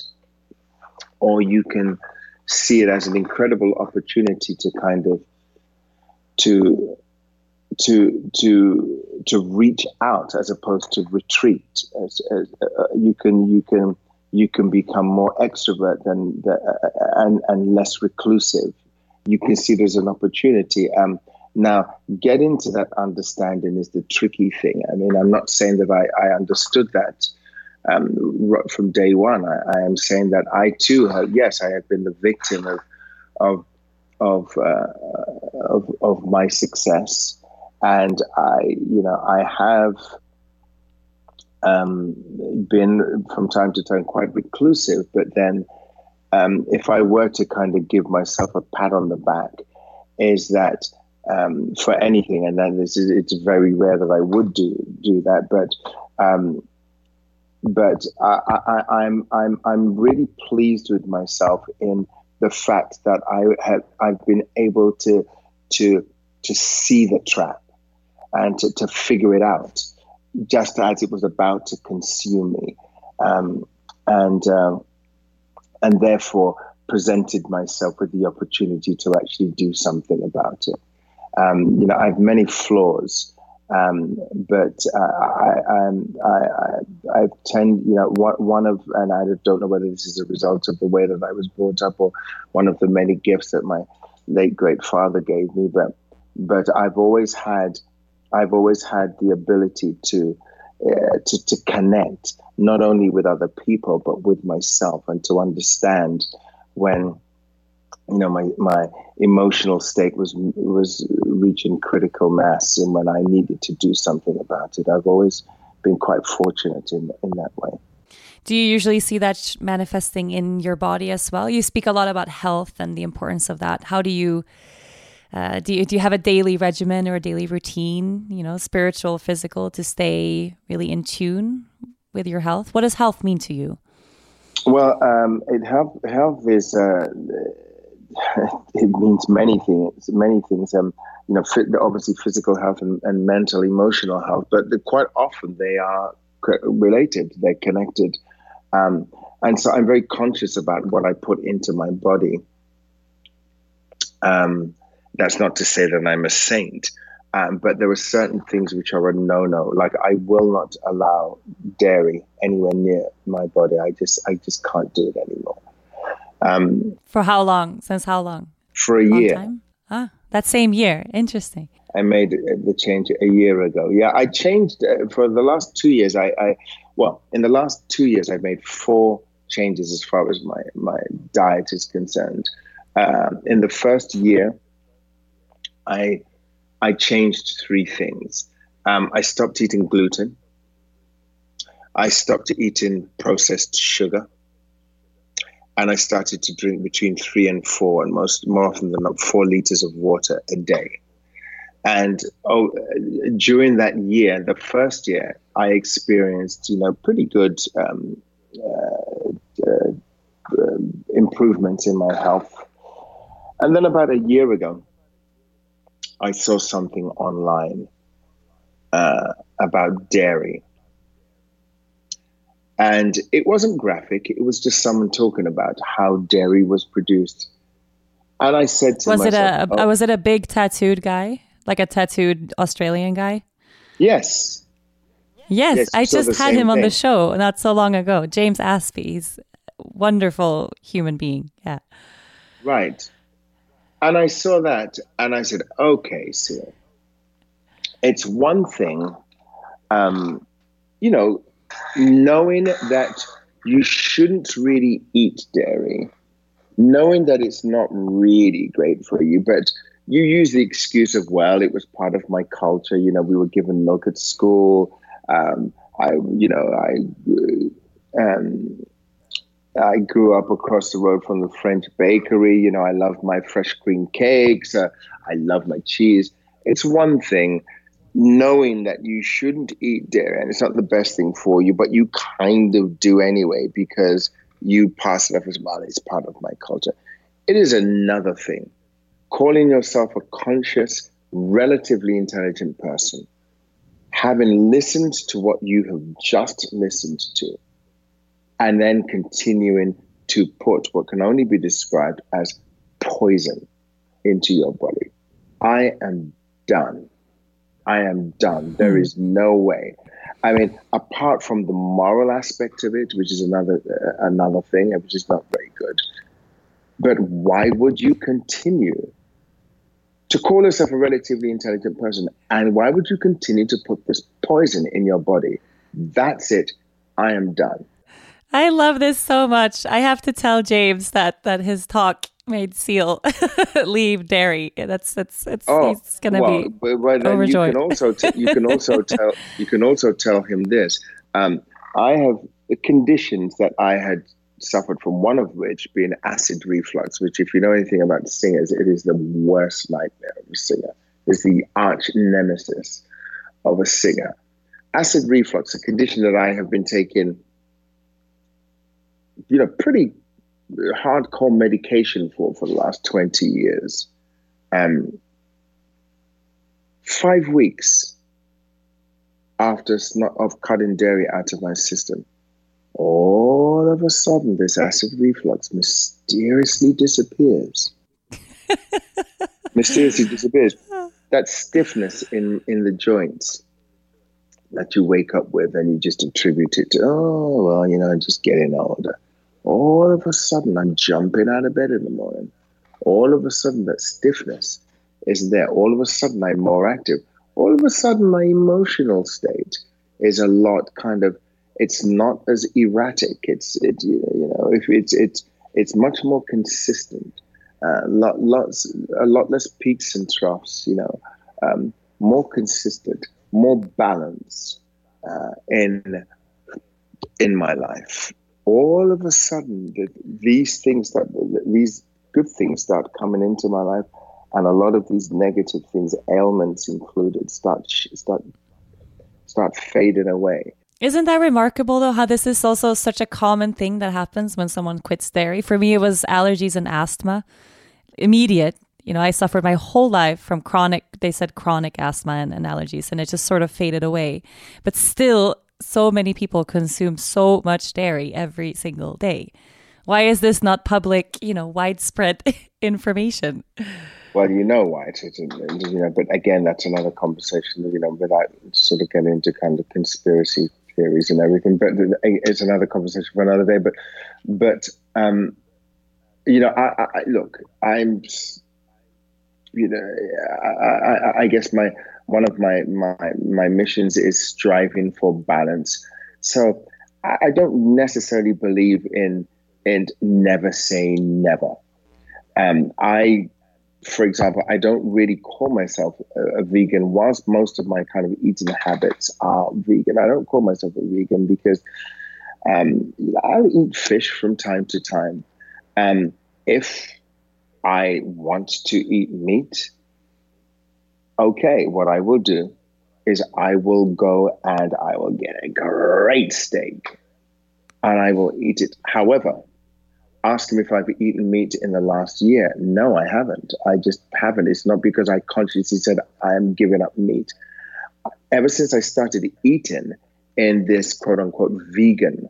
or you can see it as an incredible opportunity to kind of to to to to reach out as opposed to retreat. As, as, uh, you can you can you can become more extrovert than the, uh, and and less reclusive. You can see there's an opportunity. Um, now, get into that understanding is the tricky thing. I mean, I'm not saying that I, I understood that um, from day one. I, I, am saying that I too have, yes, I have been the victim of of of uh, of, of my success, and I, you know, I have um, been from time to time quite reclusive. But then, um, if I were to kind of give myself a pat on the back, is that um, for anything, and then this is, it's very rare that I would do do that, but um, but I, I, I'm I'm I'm really pleased with myself in the fact that I have I've been able to to to see the trap and to, to figure it out just as it was about to consume me um, and uh, and therefore presented myself with the opportunity to actually do something about it. Um, you know I have many flaws um, but uh, I, I, I, I, tend, you know, one, one of, and I don't know whether this is a result of the way that I was brought up or one of the many gifts that my late great father gave me, but, but I've always had, I've always had the ability to, uh, to, to connect not only with other people but with myself and to understand when you know my my emotional state was was reaching critical mass and when I needed to do something about it. I've always been quite fortunate in in that way. Do you usually see that manifesting in your body as well? You speak a lot about health and the importance of that. How do you uh, do you do you have a daily regimen or a daily routine you know spiritual physical to stay really in tune with your health what does health mean to you well um, it health health is uh, it means many things. Many things. Um, you know, obviously physical health and, and mental, emotional health, but quite often they are related. They're connected. Um, and so I'm very conscious about what I put into my body. Um, that's not to say that I'm a saint, um, but there are certain things which are a no-no. Like I will not allow dairy anywhere near my body. I just, I just can't do it anymore. Um, for how long? Since how long? For a long year. Time? Ah, that same year. Interesting. I made the change a year ago. Yeah, I changed uh, for the last two years. I, I, well, in the last two years, I've made four changes as far as my my diet is concerned. Um, in the first year, I I changed three things. Um, I stopped eating gluten. I stopped eating processed sugar and I started to drink between three and four, and most more often than not, four liters of water a day. And oh, during that year, the first year, I experienced you know pretty good um, uh, uh, um, improvements in my health. And then about a year ago, I saw something online uh, about dairy and it wasn't graphic, it was just someone talking about how dairy was produced. And I said to was myself, it a, oh, was it a big tattooed guy, like a tattooed Australian guy? Yes. Yes, yes I just had him on the show not so long ago. James Aspey, he's wonderful human being. Yeah. Right. And I saw that and I said, okay, so it's one thing, um, you know, knowing that you shouldn't really eat dairy, knowing that it's not really great for you, but you use the excuse of, well, it was part of my culture. You know, we were given milk at school. Um, I, you know, I, um, I grew up across the road from the French bakery. You know, I love my fresh cream cakes. Uh, I love my cheese. It's one thing knowing that you shouldn't eat dairy and it's not the best thing for you, but you kind of do anyway because you pass it off as well. It's part of my culture. It is another thing. Calling yourself a conscious, relatively intelligent person, having listened to what you have just listened to, and then continuing to put what can only be described as poison into your body. I am done. I am done. There is no way. I mean, apart from the moral aspect of it, which is another uh, another thing, which is not very good. But why would you continue to call yourself a relatively intelligent person, and why would you continue to put this poison in your body? That's it. I am done. I love this so much. I have to tell James that that his talk made Seal leave dairy. That's that's it's oh, he's gonna well, be but, overjoyed. You can also t- you can also tell you can also tell him this. Um, I have conditions that I had suffered from. One of which being acid reflux, which, if you know anything about singers, it is the worst nightmare of a singer. It's the arch nemesis of a singer. Acid reflux, a condition that I have been taking, you know, pretty hardcore medication for for the last 20 years. Um, five weeks after of cutting dairy out of my system, all of a sudden this acid reflux mysteriously disappears. mysteriously disappears. That stiffness in, in the joints that you wake up with and you just attribute it to, oh, well, you know, I'm just getting older all of a sudden I'm jumping out of bed in the morning. All of a sudden that stiffness is there. All of a sudden I'm more active. All of a sudden my emotional state is a lot kind of it's not as erratic. It's it you know if it's it's it's much more consistent. Uh, lot, lots a lot less peaks and troughs. You know, um, more consistent, more balance uh, in in my life all of a sudden these things that these good things start coming into my life and a lot of these negative things ailments included start start start fading away. Isn't that remarkable though how this is also such a common thing that happens when someone quits dairy for me it was allergies and asthma. Immediate you know i suffered my whole life from chronic they said chronic asthma and, and allergies and it just sort of faded away. But still so many people consume so much dairy every single day. Why is this not public, you know, widespread information? Well, you know why it isn't, you know. But again, that's another conversation, you know, without sort of getting into kind of conspiracy theories and everything. But it's another conversation for another day. But, but um, you know, I, I look, I'm, you know, I, I, I guess my one of my my my missions is striving for balance. So I, don't necessarily believe in in never saying never. Um, I, for example, I don't really call myself a, a, vegan. Whilst most of my kind of eating habits are vegan, I don't call myself a vegan because um, I'll eat fish from time to time. Um, if I want to eat meat, okay, what I will do is I will go and I will get a great steak and I will eat it. However, ask me if I've eaten meat in the last year. No, I haven't. I just haven't. It's not because I consciously said I am giving up meat. Ever since I started eating in this quote unquote vegan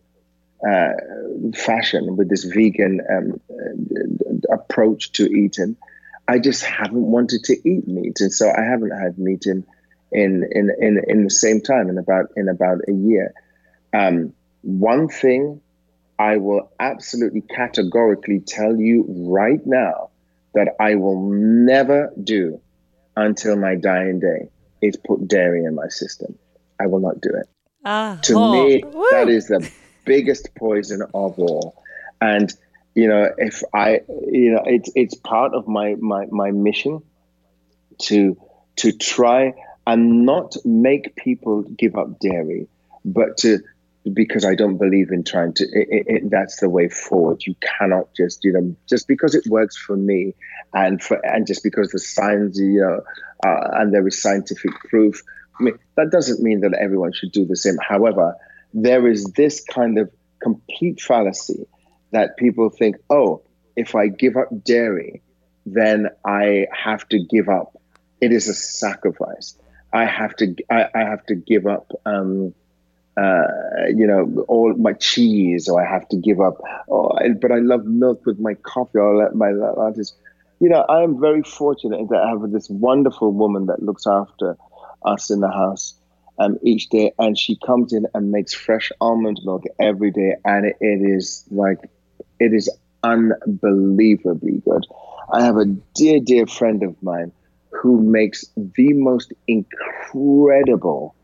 fashion, with this vegan um, uh, approach to eating, I just haven't wanted to eat meat, and so I haven't had meat in in in in, in the same time in about in about a year. Um, one thing I will absolutely categorically tell you right now that I will never do until my dying day is put dairy in my system. I will not do it. Ah, to oh, me, woo. that is the biggest poison of all. And you know, if I, you know, it's it's part of my my my mission to to try and not make people give up dairy, but to because I don't believe in trying to. It, it, that's the way forward. You cannot just, you know, just because it works for me, and for and just because the science, you know, uh, and there is scientific proof. I mean, that doesn't mean that everyone should do the same. However, there is this kind of complete fallacy that people think, oh, if I give up dairy, then I have to give up. It is a sacrifice. I have to. I, I have to give up. Um, uh, you know, all my cheese, or I have to give up. Oh, but I love milk with my coffee. Or my artist. You know, I am very fortunate that I have this wonderful woman that looks after us in the house um, each day, and she comes in and makes fresh almond milk every day, and it, it is like it is unbelievably good. I have a dear, dear friend of mine who makes the most incredible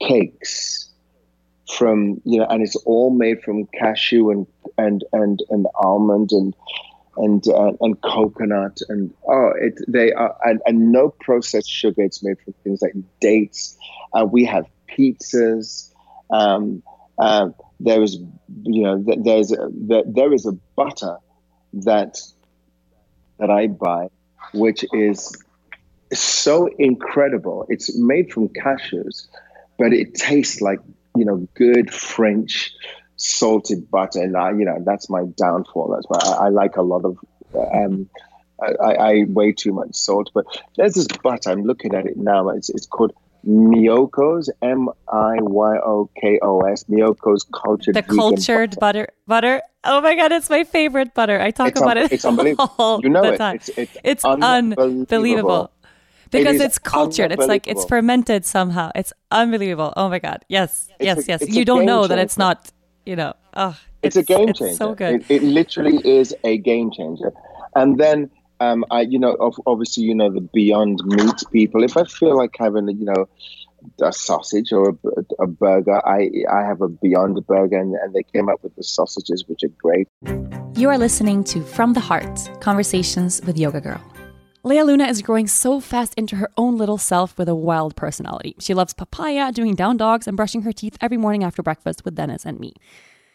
cakes from you know, and it's all made from cashew and and and and almond and and uh, and coconut and oh it they are and, and no processed sugar. It's made from things like dates. Uh, we have pizzas. Um, uh, there is you know there's a, there is a butter that that I buy which is so incredible. It's made from cashews but it tastes like you know good French salted butter, and I, you know, that's my downfall. That's why I, I like a lot of. Um, I, I way too much salt, but there's this butter. I'm looking at it now. It's it's called Miyoko's M I Y O K O S Miyoko's cultured the cultured butter. butter butter. Oh my god, it's my favorite butter. I talk it's about un- it. It's unbelievable. you know it. It's, it's, it's unbelievable. unbelievable. Because it it's cultured. It's like it's fermented somehow. It's unbelievable. Oh my god. Yes. Yes, a, yes. You don't know that it's not you know, oh, it's, it's a game changer. so good. It, it, literally is a game changer. And then, um, I, you know, obviously, you know, the Beyond Meat people. If I feel like having, you know, a sausage or a, a burger, I I have a Beyond Burger, and, and they came up with the sausages, which are great. You are listening to From the Heart Conversations with Yoga Girl. Lea Luna is growing so fast into her own little self with a wild personality. She loves papaya, doing down dogs, and brushing her teeth every morning after breakfast with Dennis and me.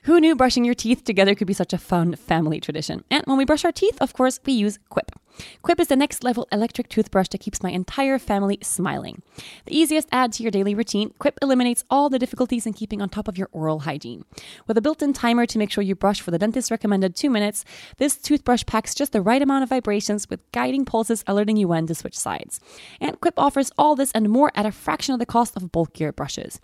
Who knew brushing your teeth together could be such a fun family tradition? And when we brush our teeth, of course, we use Quip. Quip is the next level electric toothbrush that keeps my entire family smiling. The easiest add to your daily routine, Quip eliminates all the difficulties in keeping on top of your oral hygiene. With a built in timer to make sure you brush for the dentist's recommended two minutes, this toothbrush packs just the right amount of vibrations with guiding pulses alerting you when to switch sides. And Quip offers all this and more at a fraction of the cost of bulkier brushes.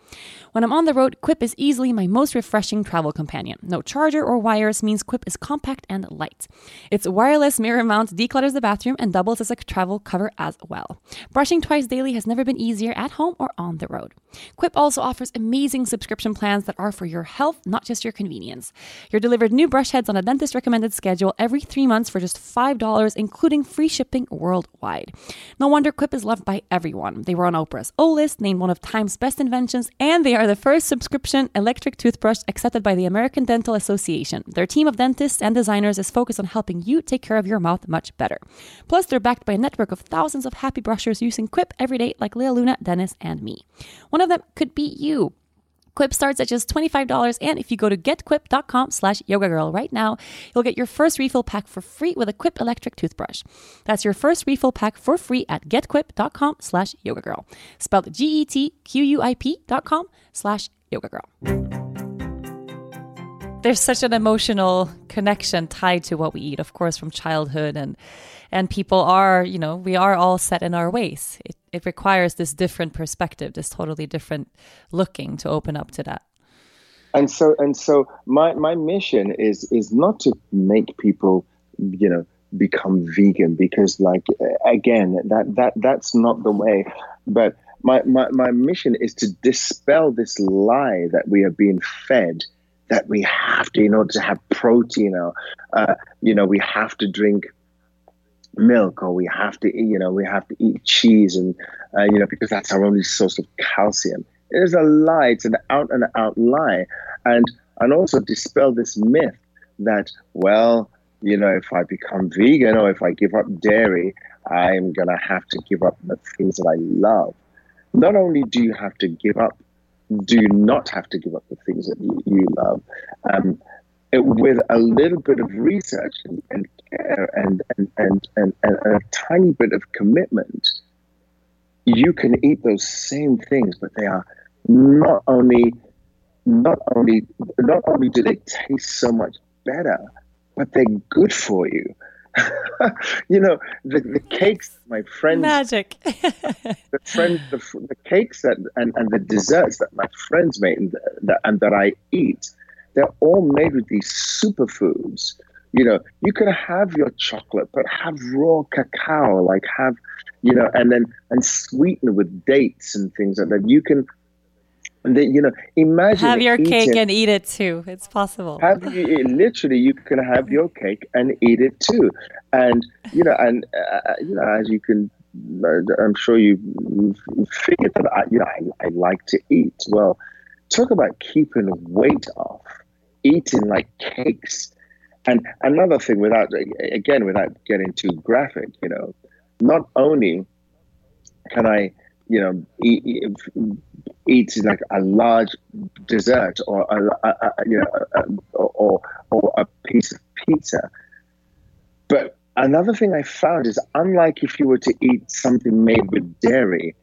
When I'm on the road, Quip is easily my most refreshing travel companion. No charger or wires means Quip is compact and light. Its wireless mirror mount declutters the bathroom and doubles as a travel cover as well. Brushing twice daily has never been easier at home or on the road. Quip also offers amazing subscription plans that are for your health, not just your convenience. You're delivered new brush heads on a dentist recommended schedule every three months for just $5, including free shipping worldwide. No wonder Quip is loved by everyone. They were on Oprah's O list, named one of Time's best inventions, and they are the first subscription electric toothbrush accepted by the American Dental Association. Their team of dentists and designers is focused on helping you take care of your mouth much better. Plus, they're backed by a network of thousands of happy brushers using Quip every day, like Lea Luna, Dennis, and me. One of them could be you. Quip starts at just $25, and if you go to getquip.com slash yoga girl right now, you'll get your first refill pack for free with a Quip electric toothbrush. That's your first refill pack for free at getquip.com slash yoga girl. Spelled G-E-T-Q-U-I-P dot com slash yoga girl there's such an emotional connection tied to what we eat, of course, from childhood and and people are, you know, we are all set in our ways. It it requires this different perspective, this totally different looking to open up to that. And so and so my my mission is is not to make people, you know, become vegan because like again that that that's not the way but my, my, my mission is to dispel this lie that we are being fed that we have to, in order to have protein, or uh, you know, we have to drink milk, or we have to, eat, you know, we have to eat cheese, and uh, you know, because that's our only source of calcium. It is a lie. It's an out and out lie, and and also dispel this myth that well, you know, if I become vegan or if I give up dairy, I'm gonna have to give up the things that I love. Not only do you have to give up do not have to give up the things that you, you love. Um, with a little bit of research and, and care and, and, and, and, and a tiny bit of commitment, you can eat those same things, but they are not only not only not only do they taste so much better, but they're good for you. you know, the, the cakes my friends magic. the friends the, the cakes that and, and the desserts that my friends make and that, and that I eat, they're all made with these superfoods. You know, you can have your chocolate, but have raw cacao, like have, you know, and then and sweeten with dates and things like that. You can and then, you know, imagine have your cake and eat it too. It's possible. Have you, literally, you can have your cake and eat it too, and you know, and uh, uh you know, as you can, uh, I'm sure you figured that I, you know, I, I like to eat. Well, talk about keeping weight off, eating like cakes, and another thing, without again, without getting too graphic, you know, not only can I you know, eat, eat, like a large dessert or a, a, a you know, a, or or a piece of pizza. But another thing I found is, unlike if you were to eat something made with dairy,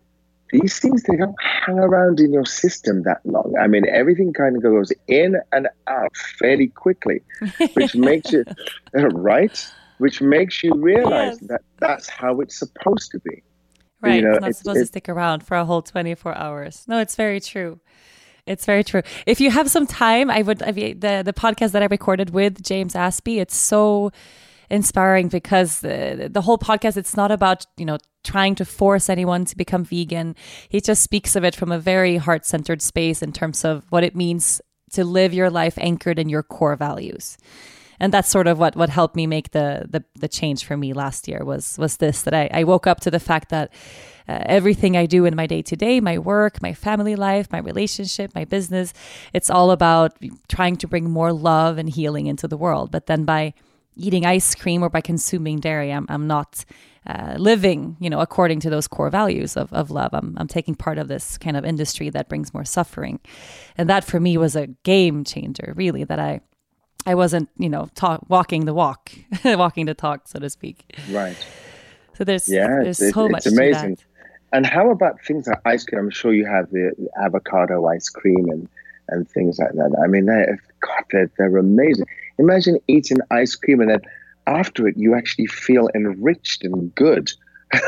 these things they don't hang around in your system that long. I mean, everything kind of goes in and out fairly quickly, which makes it right. Which makes you realize yes. that that's how it's supposed to be. Right. You know, it's not supposed to stick around for a whole 24 hours. No, it's very true. It's very true. If you have some time, I would I mean, the the podcast that I recorded with James Aspey. It's so inspiring because the, the whole podcast it's not about you know trying to force anyone to become vegan. He just speaks of it from a very heart centered space in terms of what it means to live your life anchored in your core values and that's sort of what what helped me make the the, the change for me last year was was this that I, I woke up to the fact that uh, everything I do in my day to day, my work, my family life, my relationship, my business, it's all about trying to bring more love and healing into the world. But then by eating ice cream or by consuming dairy, I'm, I'm not uh, living, you know, according to those core values of, of love. I'm, I'm taking part of this kind of industry that brings more suffering. And that for me was a game changer, really, that I, I wasn't, you know, talk, walking the walk, walking the talk, so to speak. Right. So there's yeah, there's it's, so it's much. It's amazing. And how about things like ice cream? I'm sure you have the avocado ice cream and and things like that. I mean, they God, they're, they're amazing. Imagine eating ice cream and then after it, you actually feel enriched and good,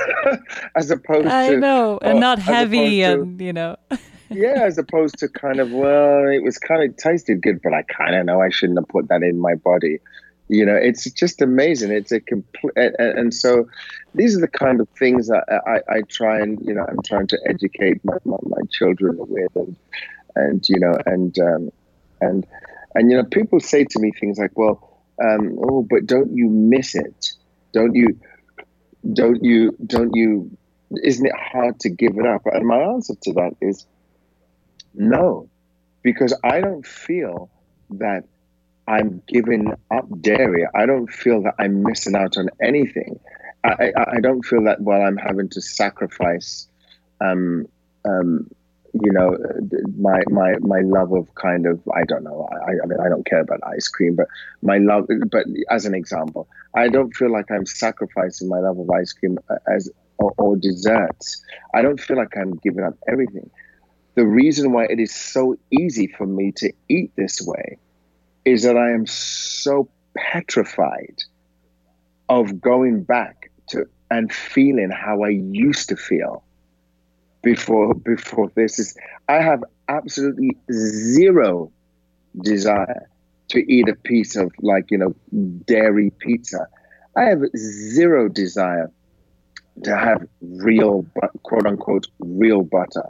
as opposed I to I know, and uh, not heavy, and you know. yeah, as opposed to kind of, well, it was kind of tasted good, but I kind of know I shouldn't have put that in my body. You know, it's just amazing. It's a complete, and, and, so these are the kind of things that I, I try and, you know, I'm trying to educate my, my, my children with and, and, you know, and, um, and, and, you know, people say to me things like, well, um, oh, but don't you miss it? Don't you, don't you, don't you, isn't it hard to give it up? And my answer to that is, no, because I don't feel that I'm giving up dairy. I don't feel that I'm missing out on anything. I, I, I don't feel that while I'm having to sacrifice, um, um, you know, my my my love of kind of I don't know. I, I mean I don't care about ice cream, but my love. But as an example, I don't feel like I'm sacrificing my love of ice cream as or, or desserts. I don't feel like I'm giving up everything the reason why it is so easy for me to eat this way is that I am so petrified of going back to and feeling how I used to feel before before this is I have absolutely zero desire to eat a piece of like you know dairy pizza. I have zero desire to have real quote unquote real butter.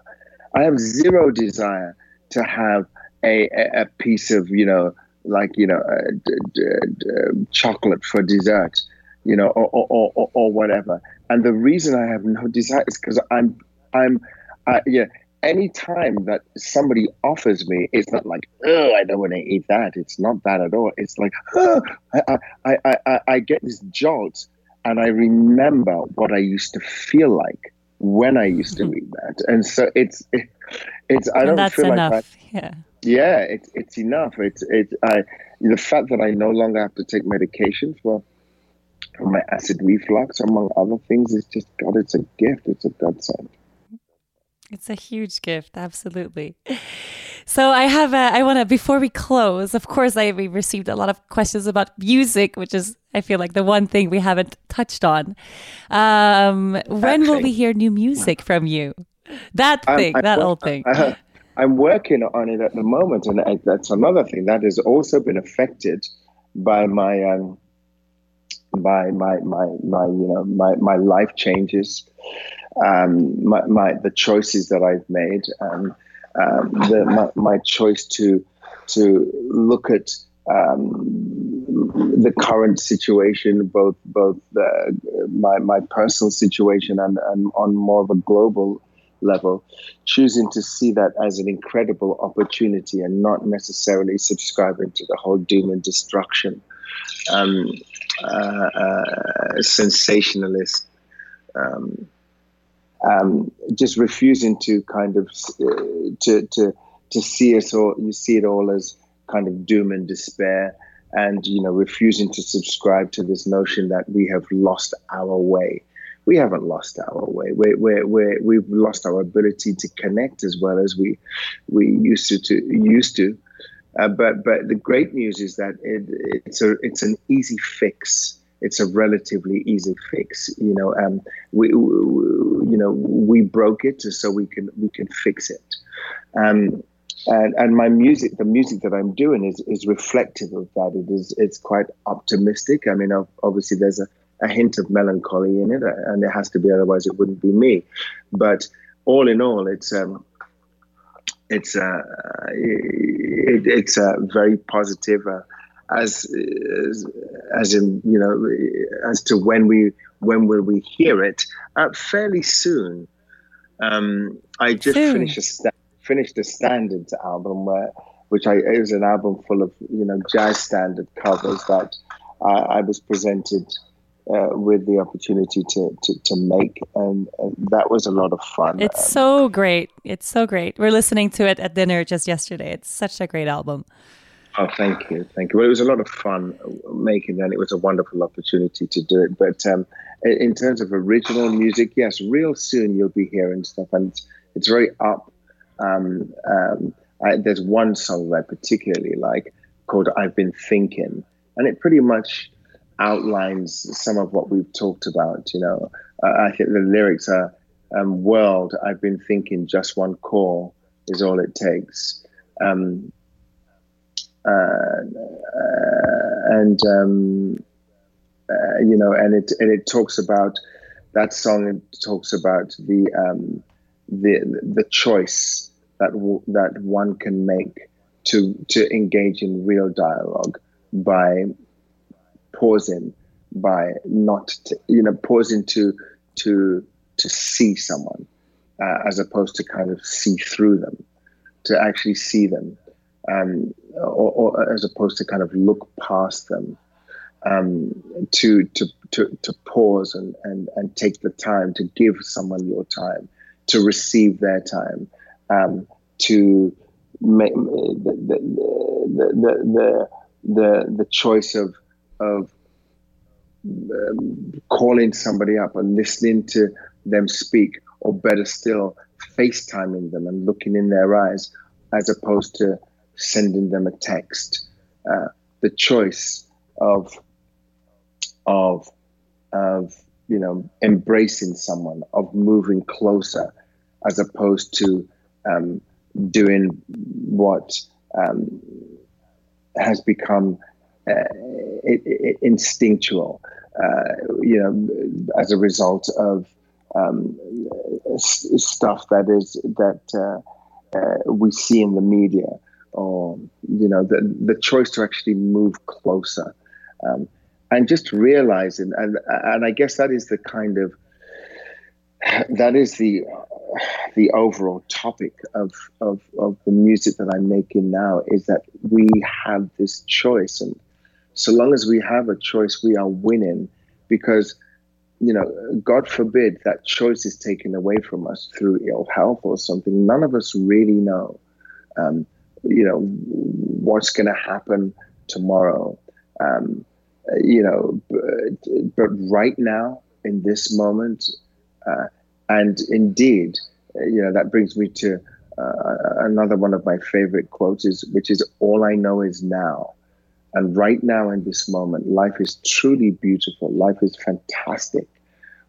I have zero desire to have a, a, piece of, you know, like, you know, uh, d- chocolate for dessert, you know, or, or, or, or, whatever. And the reason I have no desire is because I'm, I'm, uh, yeah, any time that somebody offers me, it's not like, oh, I don't want to eat that. It's not that at all. It's like, oh, I, I, I, I, I get this jolt and I remember what I used to feel like when I used to read that, and so it's it, it's I don't that's feel enough. like I, yeah yeah it's it's enough. It's it's I the fact that I no longer have to take medication for for my acid reflux, among other things, is just God. It's a gift. It's a godsend. It's a huge gift, absolutely. So I have a, I want to before we close. Of course, I we received a lot of questions about music, which is I feel like the one thing we haven't touched on. Um, when will we hear new music from you? That thing, I'm, that I'm, old thing. I, I'm working on it at the moment, and I, that's another thing that has also been affected by my um, by my my my you know my my life changes, um, my, my the choices that I've made, um, the, my, my choice to to look at um, the current situation, both both the, my my personal situation and, and on more of a global level, choosing to see that as an incredible opportunity and not necessarily subscribing to the whole doom and destruction, um, uh, uh, sensationalist. Um, um, just refusing to kind of uh, to to to see it all you see it all as kind of doom and despair and you know refusing to subscribe to this notion that we have lost our way we haven't lost our way. We're, we're, we're, we've lost our ability to connect as well as we we used to, to used to. Uh, but but the great news is that it, it's a it's an easy fix. It's a relatively easy fix. You know, um, we, we you know we broke it so we can we can fix it. Um, and and my music, the music that I'm doing is is reflective of that. It is it's quite optimistic. I mean, obviously there's a a hint of melancholy in it, and it has to be, otherwise it wouldn't be me. But all in all, it's um, it's uh, it, it's a uh, very positive. Uh, as, as as in you know as to when we when will we hear it uh, fairly soon um, I just soon. finished a sta- finished a standards album where which I it was an album full of you know jazz standard covers that I, I was presented uh, with the opportunity to, to, to make. And, and, that was a lot of fun. It's um, so great. It's so great. We're listening to it at dinner just yesterday. It's such a great album. Oh, thank you. Thank you. Well, it was a lot of fun making that. It was a wonderful opportunity to do it. But um, in terms of original music, yes, real soon you'll be hearing stuff. And it's, it's very up. Um, um, I, there's one song that I particularly like called I've Been Thinking. And it pretty much outlines some of what we've talked about. You know, uh, I think the lyrics are um, "World, I've been thinking just one call is all it takes," um, and um, uh, you know, and it and it talks about that song. It talks about the um, the the choice that w- that one can make to to engage in real dialogue by pausing by not you know pausing to to to see someone uh, as opposed to kind of see through them to actually see them um, or, or, as opposed to kind of look past them um, to, to to to pause and, and and take the time to give someone your time to receive their time um, to make the the, the the the the choice of of um, calling somebody up and listening to them speak, or better still, FaceTiming them and looking in their eyes, as opposed to sending them a text. Uh, the choice of of of you know embracing someone, of moving closer, as opposed to um, doing what um, has become uh, instinctual, uh, you know, as a result of um, stuff that is that uh, uh, we see in the media, or you know, the the choice to actually move closer, um, and just realizing, and and I guess that is the kind of that is the the overall topic of, of, of the music that I'm making now is that we have this choice. And so long as we have a choice, we are winning because, you know, God forbid that choice is taken away from us through ill health or something. None of us really know, um, you know, what's going to happen tomorrow. Um, you know, but, but, right now, in this moment, uh, and indeed, you know, that brings me to uh, another one of my favorite quotes is, which is, "All I know is now." And right now, in this moment, life is truly beautiful. Life is fantastic.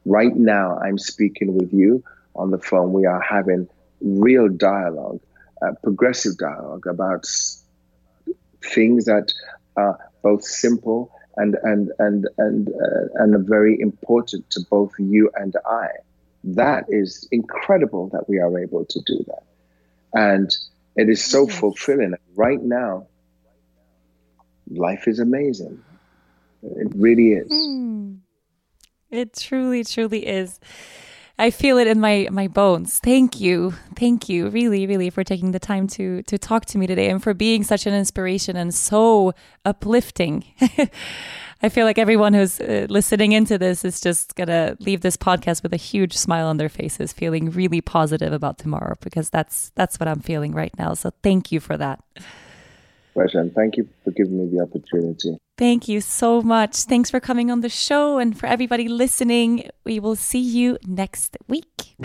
Right now, I'm speaking with you on the phone. We are having real dialogue, uh, progressive dialogue about things that are both simple and and and and uh, and are very important to both you and I. That is incredible that we are able to do that, and it is so fulfilling. Right now, life is amazing. It really is. Mm. It truly, truly is. I feel it in my my bones. Thank you, thank you, really, really, for taking the time to to talk to me today and for being such an inspiration and so uplifting. I feel like everyone who's uh, listening into this is just gonna leave this podcast with a huge smile on their faces, feeling really positive about tomorrow because that's that's what I'm feeling right now. So thank you for that. Pleasure, and thank you for giving me the opportunity. Thank you so much. Thanks for coming on the show. And for everybody listening, we will see you next week.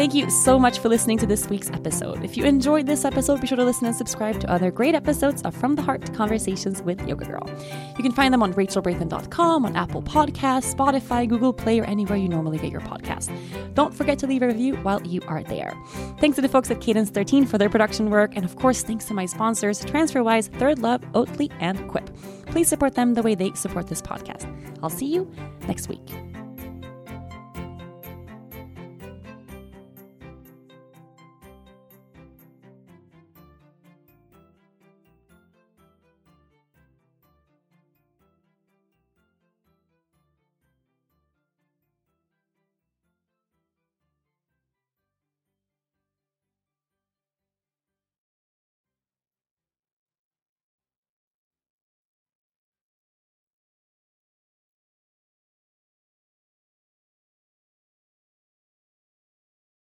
Thank you so much for listening to this week's episode. If you enjoyed this episode, be sure to listen and subscribe to other great episodes of From the Heart Conversations with Yoga Girl. You can find them on rachelbrathen.com, on Apple Podcasts, Spotify, Google Play, or anywhere you normally get your podcast. Don't forget to leave a review while you are there. Thanks to the folks at Cadence 13 for their production work, and of course, thanks to my sponsors, TransferWise, ThirdLove, Oatly, and Quip. Please support them the way they support this podcast. I'll see you next week.